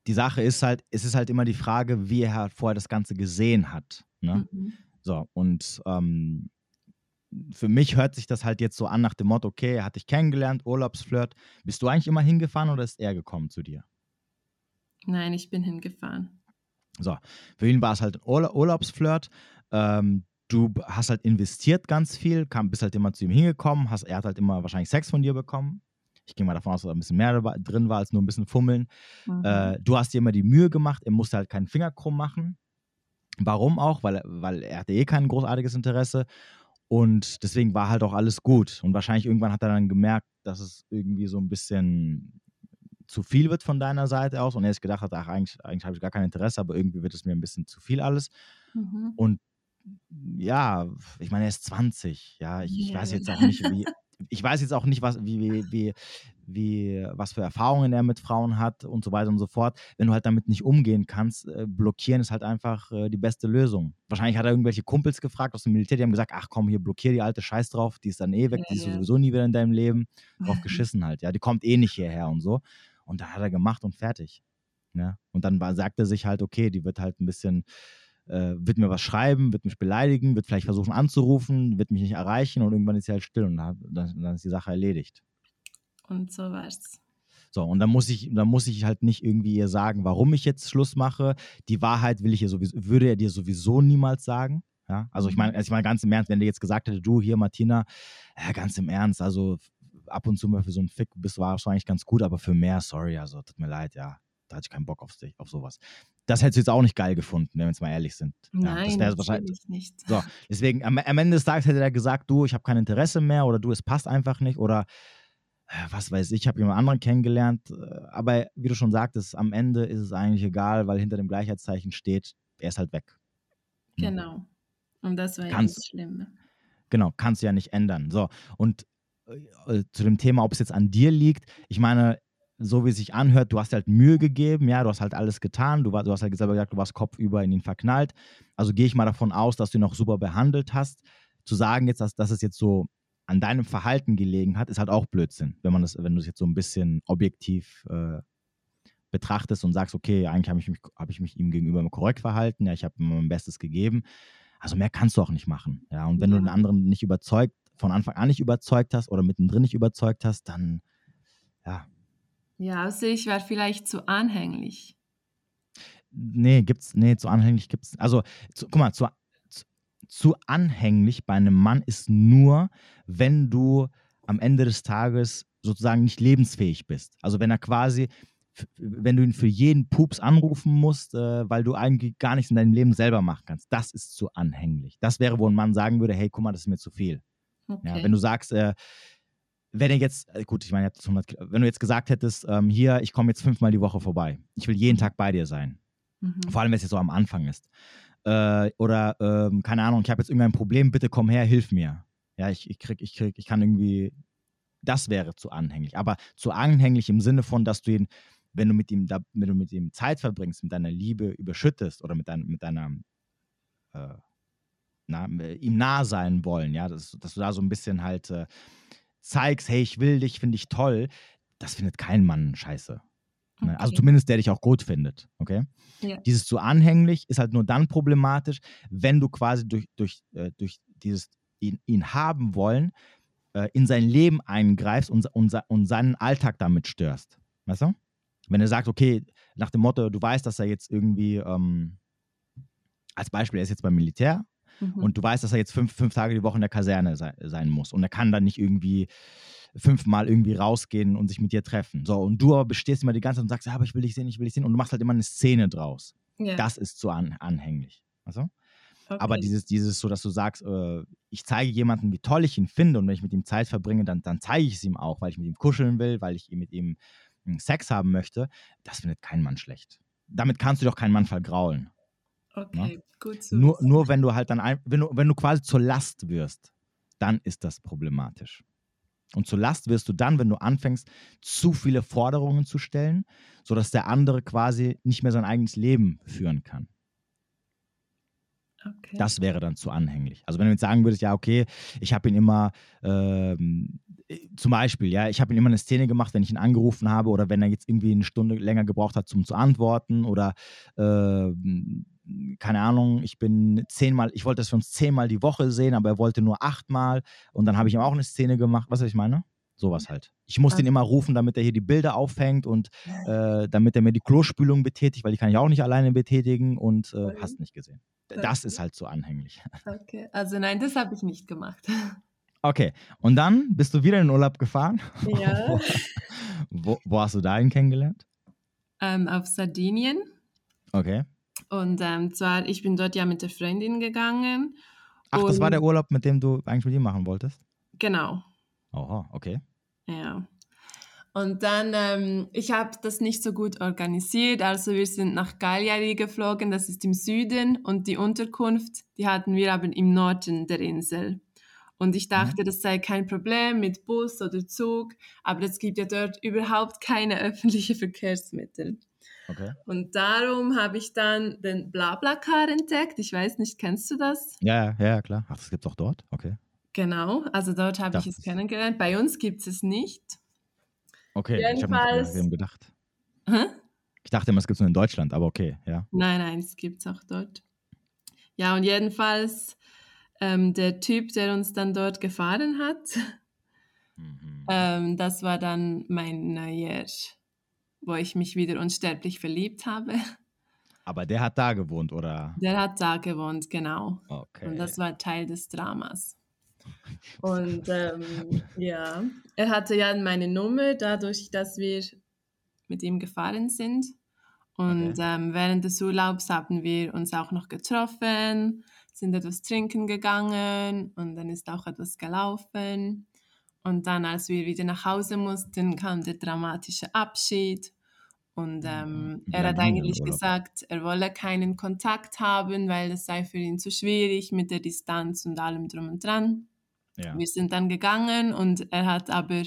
Die Sache ist halt, es ist halt immer die Frage, wie er vorher das Ganze gesehen hat. Ne? Mhm. So, und ähm, für mich hört sich das halt jetzt so an nach dem Motto, okay, er hat dich kennengelernt, Urlaubsflirt. Bist du eigentlich immer hingefahren oder ist er gekommen zu dir? Nein, ich bin hingefahren. So, für ihn war es halt ein Urlaubsflirt. Ähm, du hast halt investiert ganz viel, kam, bist halt immer zu ihm hingekommen, hast, er hat halt immer wahrscheinlich Sex von dir bekommen. Ich gehe mal davon aus, dass da ein bisschen mehr drin war als nur ein bisschen fummeln. Mhm. Äh, du hast dir immer die Mühe gemacht, er musste halt keinen Finger krumm machen. Warum auch? Weil, weil er hatte eh kein großartiges Interesse. Und deswegen war halt auch alles gut. Und wahrscheinlich irgendwann hat er dann gemerkt, dass es irgendwie so ein bisschen zu viel wird von deiner Seite aus. Und er sich gedacht hat, ach, eigentlich, eigentlich habe ich gar kein Interesse, aber irgendwie wird es mir ein bisschen zu viel alles. Mhm. Und ja, ich meine, er ist 20, ja, ich, ich weiß jetzt auch nicht, wie, ich weiß jetzt auch nicht, was, wie, wie, wie, wie, was für Erfahrungen er mit Frauen hat und so weiter und so fort. Wenn du halt damit nicht umgehen kannst, äh, blockieren ist halt einfach äh, die beste Lösung. Wahrscheinlich hat er irgendwelche Kumpels gefragt aus dem Militär, die haben gesagt, ach komm, hier blockier die alte Scheiß drauf, die ist dann eh weg, ja, die ist ja. sowieso nie wieder in deinem Leben. Drauf geschissen halt, ja, die kommt eh nicht hierher und so. Und da hat er gemacht und fertig. Ja? Ne? Und dann war, sagt er sich halt, okay, die wird halt ein bisschen äh, wird mir was schreiben, wird mich beleidigen, wird vielleicht versuchen anzurufen, wird mich nicht erreichen und irgendwann ist sie halt still und dann, dann ist die Sache erledigt. Und so war's. So, und dann muss ich, dann muss ich halt nicht irgendwie ihr sagen, warum ich jetzt Schluss mache. Die Wahrheit will ich ihr sowieso, würde er dir sowieso niemals sagen. Ja, also ich meine, mhm. also ich meine ganz im Ernst, wenn der jetzt gesagt hätte, du hier, Martina, ja, ganz im Ernst, also ab und zu mal für so einen Fick bist du wahrscheinlich ganz gut, aber für mehr, sorry, also tut mir leid, ja, da hatte ich keinen Bock auf, auf sowas. Das hättest du jetzt auch nicht geil gefunden, wenn wir jetzt mal ehrlich sind. Nein, ja, das wahrscheinlich nicht. So, deswegen, am, am, Ende des Tages hätte er gesagt, du, ich habe kein Interesse mehr oder du, es passt einfach nicht oder äh, was weiß ich, ich habe jemand anderen kennengelernt. Äh, aber wie du schon sagtest, am Ende ist es eigentlich egal, weil hinter dem Gleichheitszeichen steht, er ist halt weg. Genau. Und das war ja das Schlimme. Genau, kannst du ja nicht ändern. So, und äh, zu dem Thema, ob es jetzt an dir liegt, ich meine, so wie es sich anhört, du hast halt Mühe gegeben, ja, du hast halt alles getan, du, war, du hast halt selber gesagt, du warst kopfüber in ihn verknallt. Also gehe ich mal davon aus, dass du ihn noch super behandelt hast. Zu sagen jetzt, dass, dass es jetzt so an deinem Verhalten gelegen hat, ist halt auch Blödsinn, wenn man das, wenn du es jetzt so ein bisschen objektiv äh, betrachtest und sagst, okay, eigentlich habe ich, mich, ich mich ihm gegenüber korrekt verhalten, ja, ich habe ihm mein Bestes gegeben. Also mehr kannst du auch nicht machen. Ja, und wenn ja. du den anderen nicht überzeugt, von Anfang an nicht überzeugt hast oder mittendrin nicht überzeugt hast, dann ja, ja, also ich wäre vielleicht zu anhänglich. Nee, gibt's, nee, zu anhänglich gibt's. Also, zu, guck mal, zu, zu, zu anhänglich bei einem Mann ist nur, wenn du am Ende des Tages sozusagen nicht lebensfähig bist. Also wenn er quasi, wenn du ihn für jeden Pups anrufen musst, äh, weil du eigentlich gar nichts in deinem Leben selber machen kannst, das ist zu anhänglich. Das wäre, wo ein Mann sagen würde, hey, guck mal, das ist mir zu viel. Okay. Ja, wenn du sagst, äh, wenn ihr jetzt, äh, gut, ich meine, wenn du jetzt gesagt hättest, ähm, hier, ich komme jetzt fünfmal die Woche vorbei, ich will jeden. Tag bei dir sein, mhm. vor allem wenn es jetzt so am Anfang ist, äh, oder ähm, keine Ahnung, ich habe jetzt irgendein Problem, bitte komm her, hilf mir. Ja, ich, ich krieg, ich krieg, ich kann irgendwie, das wäre zu anhänglich. Aber zu anhänglich im Sinne von, dass du ihn, wenn du mit ihm, da, wenn du mit ihm Zeit verbringst, mit deiner Liebe überschüttest oder mit, dein, mit deiner äh, na, ihm nah sein wollen, ja, dass, dass du da so ein bisschen halt äh, zeigst, hey, ich will dich, finde ich toll, das findet kein Mann scheiße. Ne? Also okay. Also zumindest der dich auch gut findet, okay? Ja. Dieses zu anhänglich ist halt nur dann problematisch, wenn du quasi durch, durch, äh, durch dieses ihn, ihn haben wollen, äh, in sein Leben eingreifst und, und, und seinen Alltag damit störst. Weißt du? Wenn er sagt, okay, nach dem Motto, du weißt, dass er jetzt irgendwie, ähm, als Beispiel, er ist jetzt beim Militär Mhm. Und du weißt, dass er jetzt fünf, fünf Tage die Woche in der Kaserne sei, sein muss. Und er kann dann nicht irgendwie fünfmal irgendwie rausgehen und sich mit dir treffen. So, und du aber bestehst immer die ganze Zeit und sagst, ja, aber ich will dich sehen, ich will dich sehen. Und du machst halt immer eine Szene draus. Yeah. Das ist zu an, anhänglich. Also? Okay. Aber dieses, dieses so, dass du sagst, äh, ich zeige jemandem, wie toll ich ihn finde und wenn ich mit ihm Zeit verbringe, dann, dann zeige ich es ihm auch, weil ich mit ihm kuscheln will, weil ich mit ihm hm, Sex haben möchte, das findet kein Mann schlecht. Damit kannst du doch keinen Mann vergraulen. Ne? Okay, ne? gut zu nur, nur wenn du halt dann, ein, wenn, du, wenn du quasi zur Last wirst, dann ist das problematisch. Und zur Last wirst du dann, wenn du anfängst, zu viele Forderungen zu stellen, sodass der andere quasi nicht mehr sein eigenes Leben führen kann. Okay. Das wäre dann zu anhänglich. Also wenn du jetzt sagen würdest, ja, okay, ich habe ihn immer, ähm, zum Beispiel, ja, ich habe ihm immer eine Szene gemacht, wenn ich ihn angerufen habe oder wenn er jetzt irgendwie eine Stunde länger gebraucht hat, zum zu antworten oder äh, keine Ahnung, ich bin zehnmal, ich wollte das für uns zehnmal die Woche sehen, aber er wollte nur achtmal und dann habe ich ihm auch eine Szene gemacht, was ich meine? Sowas halt. Ich muss okay. ihn immer rufen, damit er hier die Bilder aufhängt und äh, damit er mir die Klospülung betätigt, weil die kann ich auch nicht alleine betätigen und äh, hast nicht gesehen. Das ist halt so anhänglich. Okay, also nein, das habe ich nicht gemacht. Okay, und dann bist du wieder in den Urlaub gefahren? Ja. wo, wo, hast du da ihn kennengelernt? Ähm, auf Sardinien. Okay. Und ähm, zwar, ich bin dort ja mit der Freundin gegangen. Ach, das war der Urlaub, mit dem du eigentlich mit ihm machen wolltest? Genau. Oha, okay. Ja. Und dann, ähm, ich habe das nicht so gut organisiert, also wir sind nach Cagliari geflogen, das ist im Süden, und die Unterkunft, die hatten wir aber im Norden der Insel. Und ich dachte, mhm. das sei kein Problem mit Bus oder Zug, aber es gibt ja dort überhaupt keine öffentlichen Verkehrsmittel. Okay. Und darum habe ich dann den Blablacar entdeckt. Ich weiß nicht, kennst du das? Ja, ja, klar. Ach, das gibt es auch dort? Okay. Genau, also dort habe ich es kennengelernt. Bei uns gibt es es nicht. Okay, Jedenfalls, ich habe mir gedacht. Hä? Ich dachte immer, es gibt es nur in Deutschland, aber okay, ja. Nein, nein, es gibt es auch dort. Ja, und jedenfalls ähm, der Typ, der uns dann dort gefahren hat, mhm. ähm, das war dann mein Neujahr, wo ich mich wieder unsterblich verliebt habe. Aber der hat da gewohnt, oder? Der hat da gewohnt, genau. Okay. Und das war Teil des Dramas. Und ähm, ja, er hatte ja meine Nummer, dadurch, dass wir mit ihm gefahren sind. Und okay. ähm, während des Urlaubs haben wir uns auch noch getroffen, sind etwas trinken gegangen und dann ist auch etwas gelaufen. Und dann, als wir wieder nach Hause mussten, kam der dramatische Abschied. Und ähm, er hat eigentlich gesagt, er wolle keinen Kontakt haben, weil es sei für ihn zu schwierig mit der Distanz und allem drum und dran. Ja. Wir sind dann gegangen und er hat aber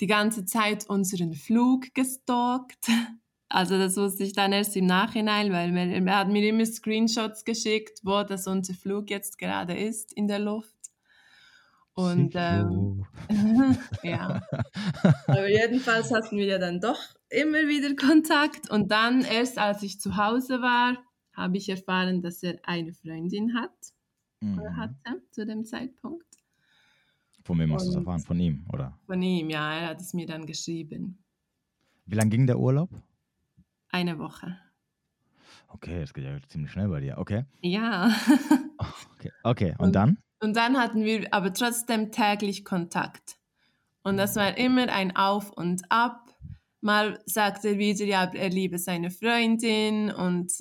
die ganze Zeit unseren Flug gestalkt. Also das wusste ich dann erst im Nachhinein, weil er, er hat mir immer Screenshots geschickt, wo das unser Flug jetzt gerade ist in der Luft. Und ähm, ja, aber jedenfalls hatten wir ja dann doch immer wieder Kontakt. Und dann erst als ich zu Hause war, habe ich erfahren, dass er eine Freundin hat mhm. oder hatte zu dem Zeitpunkt. Von wem hast du es erfahren? Von ihm, oder? Von ihm, ja, er hat es mir dann geschrieben. Wie lange ging der Urlaub? Eine Woche. Okay, das geht ja ziemlich schnell bei dir. Okay. Ja. okay. okay, und, und dann? Und dann hatten wir aber trotzdem täglich Kontakt. Und das war immer ein Auf und Ab. Mal sagte er wieder, ja, er liebe seine Freundin und,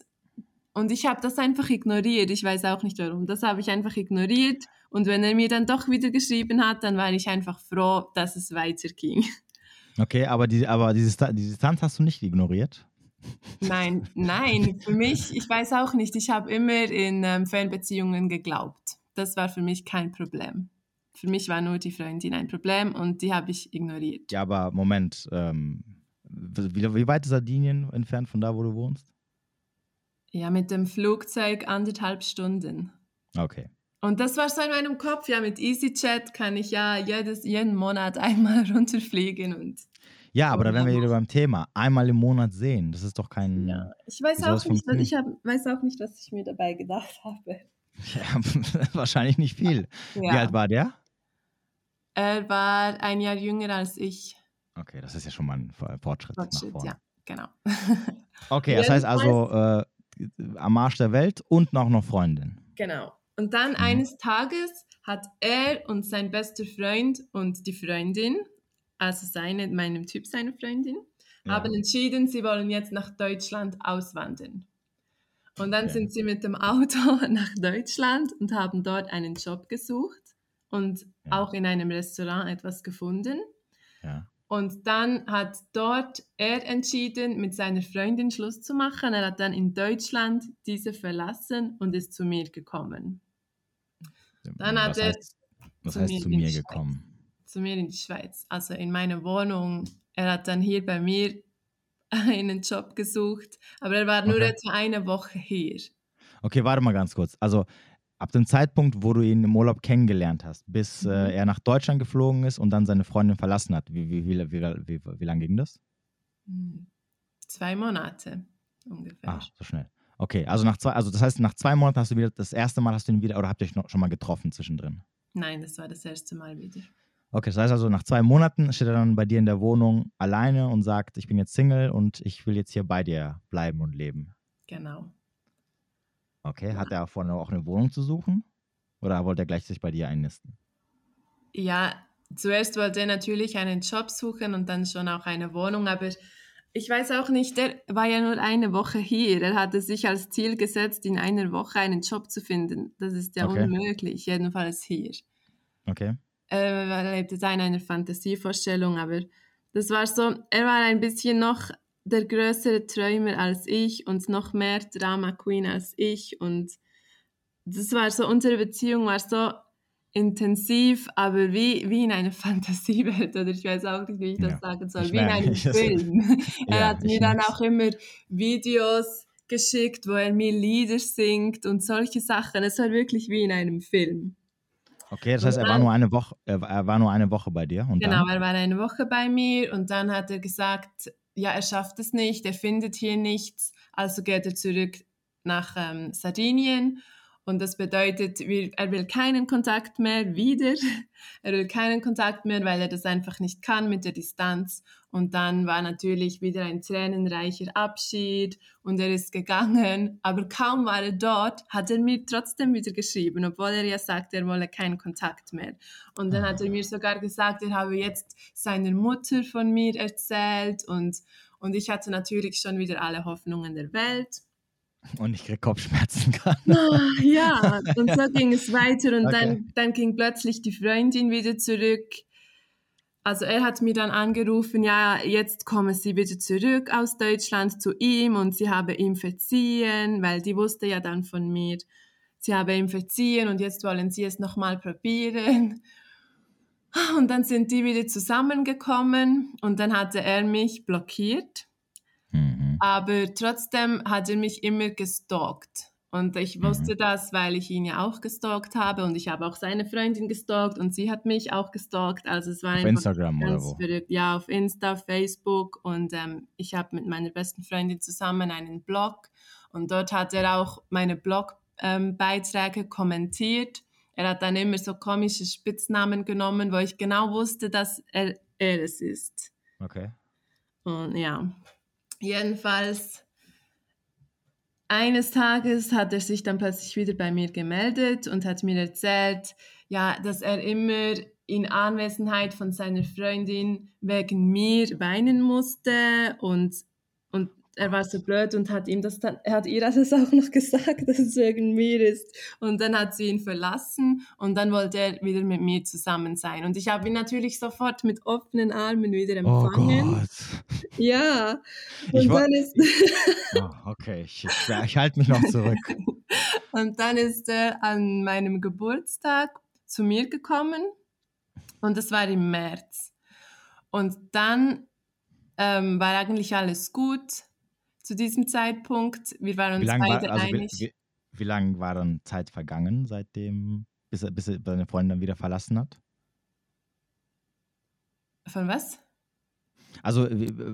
und ich habe das einfach ignoriert. Ich weiß auch nicht warum. Das habe ich einfach ignoriert und wenn er mir dann doch wieder geschrieben hat, dann war ich einfach froh, dass es weiterging. Okay, aber, die, aber die, Distanz hast du nicht ignoriert? Nein, nein, für mich, ich weiß auch nicht, ich habe immer in ähm, Fernbeziehungen geglaubt. Das war für mich kein Problem. Für mich war nur die Freundin ein Problem und die habe ich ignoriert. Ja, aber Moment, ähm, wie, wie weit ist Sardinien entfernt von da, wo du wohnst? Ja, mit dem Flugzeug anderthalb Stunden. Okay. Und das war so in meinem Kopf, ja, mit EasyJet kann ich ja jedes, jeden Monat einmal runterfliegen und. Ja, aber da wären wir wieder beim Thema. Einmal im Monat sehen, das ist doch kein. Ja, ich weiß auch nicht, ich hab, weiß auch nicht, was ich mir dabei gedacht habe. Ja, wahrscheinlich nicht viel. Ja. Wie alt war der? Er war ein Jahr jünger als ich. Okay, das ist ja schon mal ein Fortschritt. Fortschritt, ja, genau. okay, das heißt also äh, am Arsch der Welt und noch noch Freundin. Genau. Und dann mhm. eines Tages hat er und sein bester Freund und die Freundin, also seine, meinem Typ seine Freundin, ja. haben entschieden, sie wollen jetzt nach Deutschland auswandern. Und dann okay. sind sie mit dem Auto nach Deutschland und haben dort einen Job gesucht und ja. auch in einem Restaurant etwas gefunden. Ja. Und dann hat dort er entschieden, mit seiner Freundin Schluss zu machen. Er hat dann in Deutschland diese verlassen und ist zu mir gekommen. Dann hat was er heißt, was zu, heißt mir, zu mir gekommen. Zu mir in die Schweiz, also in meine Wohnung. Er hat dann hier bei mir einen Job gesucht, aber er war nur okay. etwa eine Woche hier. Okay, warte mal ganz kurz. Also ab dem Zeitpunkt, wo du ihn im Urlaub kennengelernt hast, bis äh, mhm. äh, er nach Deutschland geflogen ist und dann seine Freundin verlassen hat, wie, wie, wie, wie, wie, wie lange ging das? Hm, zwei Monate ungefähr. Ach, so schnell. Okay, also nach zwei, also das heißt, nach zwei Monaten hast du wieder, das erste Mal hast du ihn wieder, oder habt ihr euch noch, schon mal getroffen zwischendrin? Nein, das war das erste Mal wieder. Okay, das heißt also, nach zwei Monaten steht er dann bei dir in der Wohnung alleine und sagt, ich bin jetzt Single und ich will jetzt hier bei dir bleiben und leben. Genau. Okay, ja. hat er vor, auch eine Wohnung zu suchen? Oder wollte er gleich sich bei dir einnisten? Ja, zuerst wollte er natürlich einen Job suchen und dann schon auch eine Wohnung, aber ich weiß auch nicht, der war ja nur eine Woche hier. Er hatte sich als Ziel gesetzt, in einer Woche einen Job zu finden. Das ist ja okay. unmöglich, jedenfalls hier. Okay. Er lebte da in einer Fantasievorstellung, aber das war so, er war ein bisschen noch der größere Träumer als ich und noch mehr Drama Queen als ich und das war so, unsere Beziehung war so intensiv, aber wie, wie in einer Fantasiewelt oder ich weiß auch nicht, wie ich das ja, sagen soll, wie in einem Film. er ja, hat mir dann auch immer Videos geschickt, wo er mir Lieder singt und solche Sachen. Es war wirklich wie in einem Film. Okay, das heißt, er war nur eine Woche, er war nur eine Woche bei dir. Und genau, dann? er war eine Woche bei mir und dann hat er gesagt, ja, er schafft es nicht, er findet hier nichts, also geht er zurück nach ähm, Sardinien und das bedeutet, er will keinen Kontakt mehr wieder. Er will keinen Kontakt mehr, weil er das einfach nicht kann mit der Distanz. Und dann war natürlich wieder ein tränenreicher Abschied und er ist gegangen. Aber kaum war er dort, hat er mir trotzdem wieder geschrieben, obwohl er ja sagt, er wolle keinen Kontakt mehr. Und dann hat er mir sogar gesagt, er habe jetzt seiner Mutter von mir erzählt und, und ich hatte natürlich schon wieder alle Hoffnungen der Welt und ich kriege Kopfschmerzen kann. Oh, ja, und so ging es weiter und okay. dann, dann ging plötzlich die Freundin wieder zurück. Also er hat mir dann angerufen, ja, jetzt komme sie wieder zurück aus Deutschland zu ihm und sie habe ihm verziehen, weil die wusste ja dann von mir, sie habe ihm verziehen und jetzt wollen sie es nochmal probieren. Und dann sind die wieder zusammengekommen und dann hatte er mich blockiert Mhm. Aber trotzdem hat er mich immer gestalkt. Und ich wusste mhm. das, weil ich ihn ja auch gestalkt habe und ich habe auch seine Freundin gestalkt und sie hat mich auch gestalkt. Also es war auf Instagram oder wo? Verrückt. Ja, auf Insta, Facebook und ähm, ich habe mit meiner besten Freundin zusammen einen Blog und dort hat er auch meine Blogbeiträge ähm, kommentiert. Er hat dann immer so komische Spitznamen genommen, wo ich genau wusste, dass er, er es ist. Okay. Und ja, Jedenfalls, eines Tages hat er sich dann plötzlich wieder bei mir gemeldet und hat mir erzählt, ja, dass er immer in Anwesenheit von seiner Freundin wegen mir weinen musste und, er war so blöd und hat ihm das dann, er hat ihr das auch noch gesagt, dass es wegen mir ist. Und dann hat sie ihn verlassen und dann wollte er wieder mit mir zusammen sein. Und ich habe ihn natürlich sofort mit offenen Armen wieder oh empfangen. Oh Gott. Ja. Und ich dann ist. oh, okay, ich, ich, ich halte mich noch zurück. und dann ist er an meinem Geburtstag zu mir gekommen und das war im März. Und dann ähm, war eigentlich alles gut zu diesem Zeitpunkt. Wir waren uns beide also einig. Wie, wie, wie lange war dann Zeit vergangen, seitdem, bis, er, bis seine Freundin dann wieder verlassen hat? Von was? Also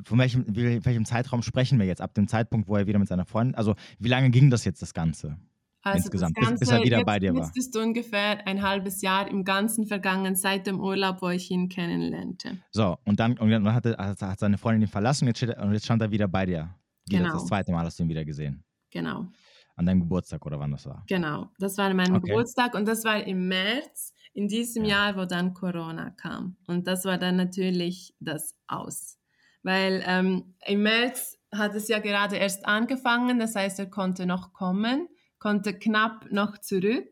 von welchem, welchem Zeitraum sprechen wir jetzt? Ab dem Zeitpunkt, wo er wieder mit seiner Freundin, also wie lange ging das jetzt, das Ganze? Also insgesamt, Ganze, bis, bis, er wieder jetzt, bei dir war. Jetzt ist ungefähr ein halbes Jahr im Ganzen vergangen seit dem Urlaub, wo ich ihn kennenlernte. So, und dann, und dann hat, hat seine Freundin ihn verlassen und jetzt, und jetzt stand er wieder bei dir. Genau. Das zweite Mal hast du ihn wieder gesehen. Genau. An deinem Geburtstag oder wann das war? Genau, das war an meinem okay. Geburtstag und das war im März in diesem ja. Jahr, wo dann Corona kam. Und das war dann natürlich das Aus. Weil ähm, im März hat es ja gerade erst angefangen, das heißt, er konnte noch kommen, konnte knapp noch zurück.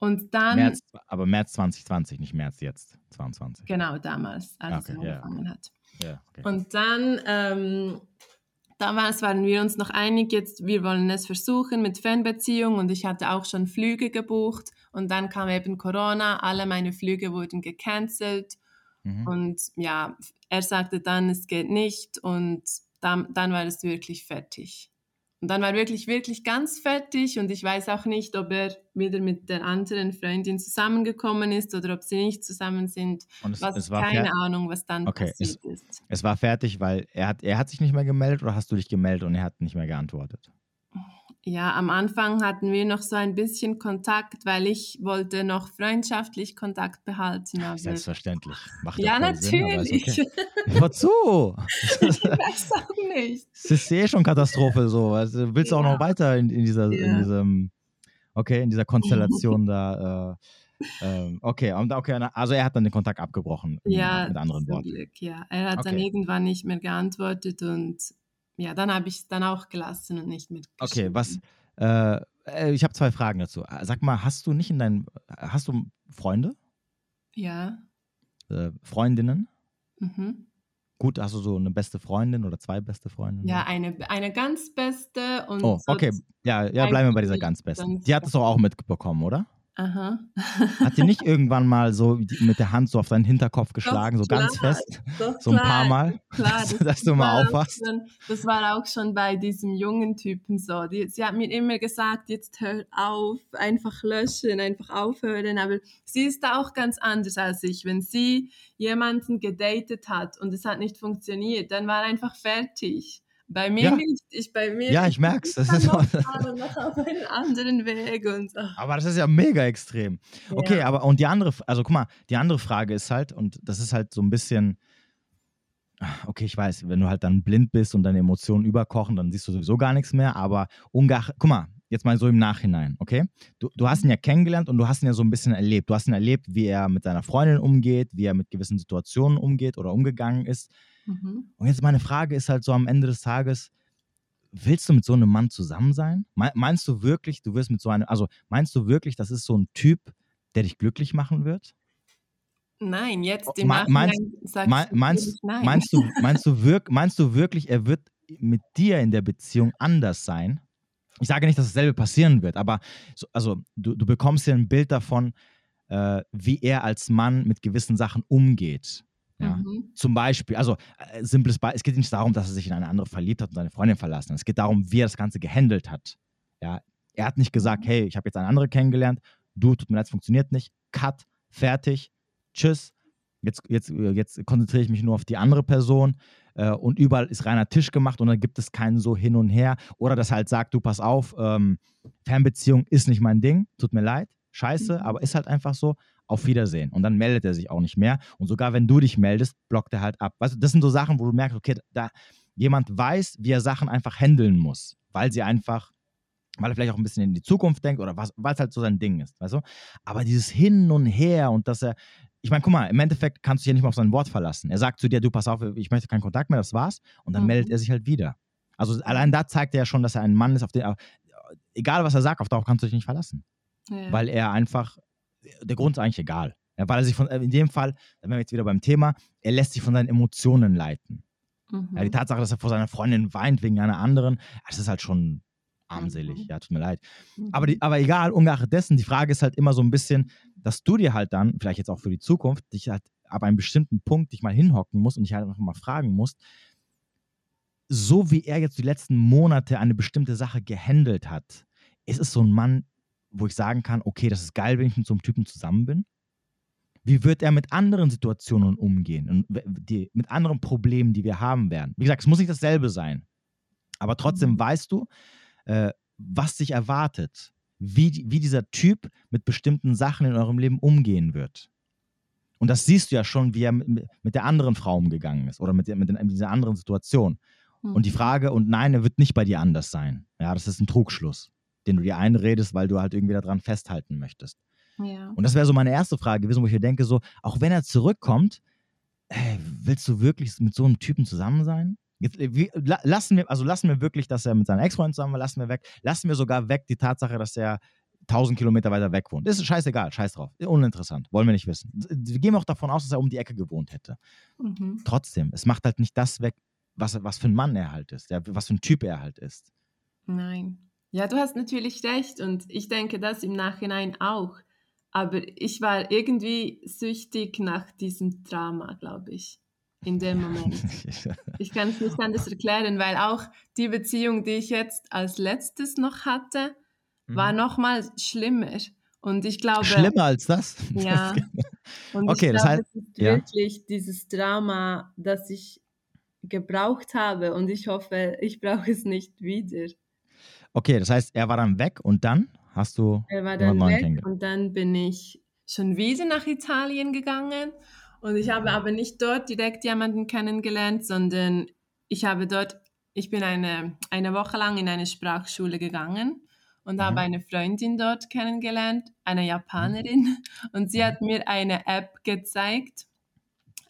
Und dann. März, aber März 2020, nicht März jetzt, 22. Genau, damals, als okay, es angefangen yeah. hat. Yeah, okay. Und dann ähm, Damals waren wir uns noch einig, jetzt wir wollen es versuchen mit Fernbeziehung und ich hatte auch schon Flüge gebucht und dann kam eben Corona, alle meine Flüge wurden gecancelt mhm. und ja, er sagte dann, es geht nicht und dann, dann war es wirklich fertig. Und dann war wirklich, wirklich ganz fertig und ich weiß auch nicht, ob er wieder mit der anderen Freundin zusammengekommen ist oder ob sie nicht zusammen sind. Und es, was, es war keine Ahnung, was dann okay, passiert es, ist. Es war fertig, weil er hat, er hat sich nicht mehr gemeldet oder hast du dich gemeldet und er hat nicht mehr geantwortet? Ja, am Anfang hatten wir noch so ein bisschen Kontakt, weil ich wollte noch freundschaftlich Kontakt behalten. Aber Selbstverständlich. Macht ja, natürlich. Sinn, okay. Wozu? ich weiß auch nicht. Es ist eh schon Katastrophe so. Also willst du ja. auch noch weiter in, in dieser, ja. in diesem, okay, in dieser Konstellation da. Äh, ähm, okay, okay, also er hat dann den Kontakt abgebrochen. Ja, mit anderen Worten. Glück, ja. Er hat okay. dann irgendwann nicht mehr geantwortet und ja, dann habe ich es dann auch gelassen und nicht mit. Okay, was? Äh, äh ich habe zwei Fragen dazu. Sag mal, hast du nicht in deinen, hast du Freunde? Ja. Äh, Freundinnen? Mhm. gut, hast du so eine beste Freundin oder zwei beste Freundinnen? Ja, eine, eine ganz beste und. Oh, okay. Ja, ja, bleiben wir bei dieser ganz besten. Die hat es doch auch mitbekommen, oder? Aha. Hat dir nicht irgendwann mal so mit der Hand so auf deinen Hinterkopf geschlagen, doch, so ganz klar, fest? so ein paar Mal? Klar, das, dass du mal aufwachst? Schon, das war auch schon bei diesem jungen Typen so. Die, sie hat mir immer gesagt, jetzt hör auf, einfach löschen, einfach aufhören. Aber sie ist da auch ganz anders als ich. Wenn sie jemanden gedatet hat und es hat nicht funktioniert, dann war einfach fertig. Bei mir ja. nicht. Ich bei mir. Ja, ich merk's. Das ist noch, noch auf einen anderen Weg und so. Aber das ist ja mega extrem. Okay, ja. aber und die andere, also guck mal, die andere Frage ist halt, und das ist halt so ein bisschen, okay, ich weiß, wenn du halt dann blind bist und deine Emotionen überkochen, dann siehst du sowieso gar nichts mehr, aber ungeachtet, guck mal, jetzt mal so im Nachhinein, okay? Du, du hast ihn ja kennengelernt und du hast ihn ja so ein bisschen erlebt. Du hast ihn erlebt, wie er mit seiner Freundin umgeht, wie er mit gewissen Situationen umgeht oder umgegangen ist. Mhm. Und jetzt meine Frage ist halt so am Ende des Tages, willst du mit so einem Mann zusammen sein? Meinst du wirklich, du wirst mit so einem, also meinst du wirklich, das ist so ein Typ, der dich glücklich machen wird? Nein, jetzt im Me meinst, sagst mein, meinst, nein. Meinst du, meinst, du wirk, meinst du wirklich, er wird mit dir in der Beziehung anders sein? Ich sage nicht, dass dasselbe passieren wird, aber so, also du, du bekommst ja ein Bild davon, äh, wie er als Mann mit gewissen Sachen umgeht. Ja. Mhm. Zum Beispiel, also äh, simples Beispiel, es geht nicht darum, dass er sich in eine andere verliebt hat und seine Freundin verlassen. Es geht darum, wie er das Ganze gehandelt hat. Ja. Er hat nicht gesagt, mhm. hey, ich habe jetzt eine andere kennengelernt, du, tut mir leid, es funktioniert nicht, cut, fertig, tschüss. Jetzt, jetzt, jetzt konzentriere ich mich nur auf die andere Person äh, und überall ist reiner Tisch gemacht und dann gibt es keinen so hin und her. Oder das halt sagt, du pass auf, ähm, Fernbeziehung ist nicht mein Ding, tut mir leid, scheiße, mhm. aber ist halt einfach so auf Wiedersehen. Und dann meldet er sich auch nicht mehr. Und sogar wenn du dich meldest, blockt er halt ab. Weißt du, das sind so Sachen, wo du merkst, okay, da jemand weiß, wie er Sachen einfach handeln muss, weil sie einfach, weil er vielleicht auch ein bisschen in die Zukunft denkt oder was, weil es halt so sein Ding ist, weißt du? Aber dieses Hin und Her und dass er, ich meine, guck mal, im Endeffekt kannst du dich ja nicht mal auf sein Wort verlassen. Er sagt zu dir, du pass auf, ich möchte keinen Kontakt mehr, das war's. Und dann mhm. meldet er sich halt wieder. Also allein da zeigt er ja schon, dass er ein Mann ist, auf den, egal was er sagt, auf darauf kannst du dich nicht verlassen. Ja. Weil er einfach der Grund ist eigentlich egal. Ja, weil er sich von, äh, in dem Fall, da wären wir jetzt wieder beim Thema, er lässt sich von seinen Emotionen leiten. Mhm. Ja, die Tatsache, dass er vor seiner Freundin weint wegen einer anderen, das ist halt schon armselig. Mhm. Ja, tut mir leid. Mhm. Aber, die, aber egal, ungeachtet dessen, die Frage ist halt immer so ein bisschen, dass du dir halt dann, vielleicht jetzt auch für die Zukunft, dich halt ab einem bestimmten Punkt dich mal hinhocken musst und dich halt noch mal fragen musst, so wie er jetzt die letzten Monate eine bestimmte Sache gehandelt hat, ist es so ein Mann, wo ich sagen kann, okay, das ist geil, wenn ich mit so einem Typen zusammen bin? Wie wird er mit anderen Situationen umgehen und die, mit anderen Problemen, die wir haben werden? Wie gesagt, es muss nicht dasselbe sein. Aber trotzdem mhm. weißt du, äh, was dich erwartet, wie, wie dieser Typ mit bestimmten Sachen in eurem Leben umgehen wird. Und das siehst du ja schon, wie er mit, mit der anderen Frau umgegangen ist oder mit, der, mit, den, mit dieser anderen Situation. Mhm. Und die. Frage, und nein, er wird nicht bei dir anders sein. Ja, das ist ein Trugschluss den du dir einredest, weil du halt irgendwie daran festhalten möchtest. Ja. Und das wäre so meine erste Frage gewesen, wo ich mir denke, so, auch wenn er zurückkommt, ey, willst du wirklich mit so einem Typen zusammen sein? Jetzt, äh, wie, lassen wir, also lassen wir wirklich, dass er mit seiner Ex-Freundin zusammen war, lassen wir weg, lassen wir sogar weg die Tatsache, dass er 1000 Kilometer weiter weg wohnt. Ist scheißegal, scheiß drauf. Uninteressant, wollen wir nicht wissen. Wir gehen auch davon aus, dass er um die Ecke gewohnt hätte. Mhm. Trotzdem, es macht halt nicht das weg, was, was für ein Mann er halt ist, ja, was für ein Typ er halt ist. Nein. Ja, du hast natürlich recht und ich denke das im Nachhinein auch. Aber ich war irgendwie süchtig nach diesem Drama, glaube ich, in dem Moment. Ich kann es nicht anders erklären, weil auch die Beziehung, die ich jetzt als letztes noch hatte, war mhm. noch mal schlimmer. Und ich glaube. Schlimmer als das? Ja. Und okay, ich das glaube, heißt. Es ist ja. wirklich dieses Drama, das ich gebraucht habe und ich hoffe, ich brauche es nicht wieder. Okay, das heißt, er war dann weg und dann hast du. Er war dann weg und dann bin ich schon wieder nach Italien gegangen und ich habe aber nicht dort direkt jemanden kennengelernt, sondern ich habe dort, ich bin eine, eine Woche lang in eine Sprachschule gegangen und mhm. habe eine Freundin dort kennengelernt, eine Japanerin, mhm. und sie hat mir eine App gezeigt,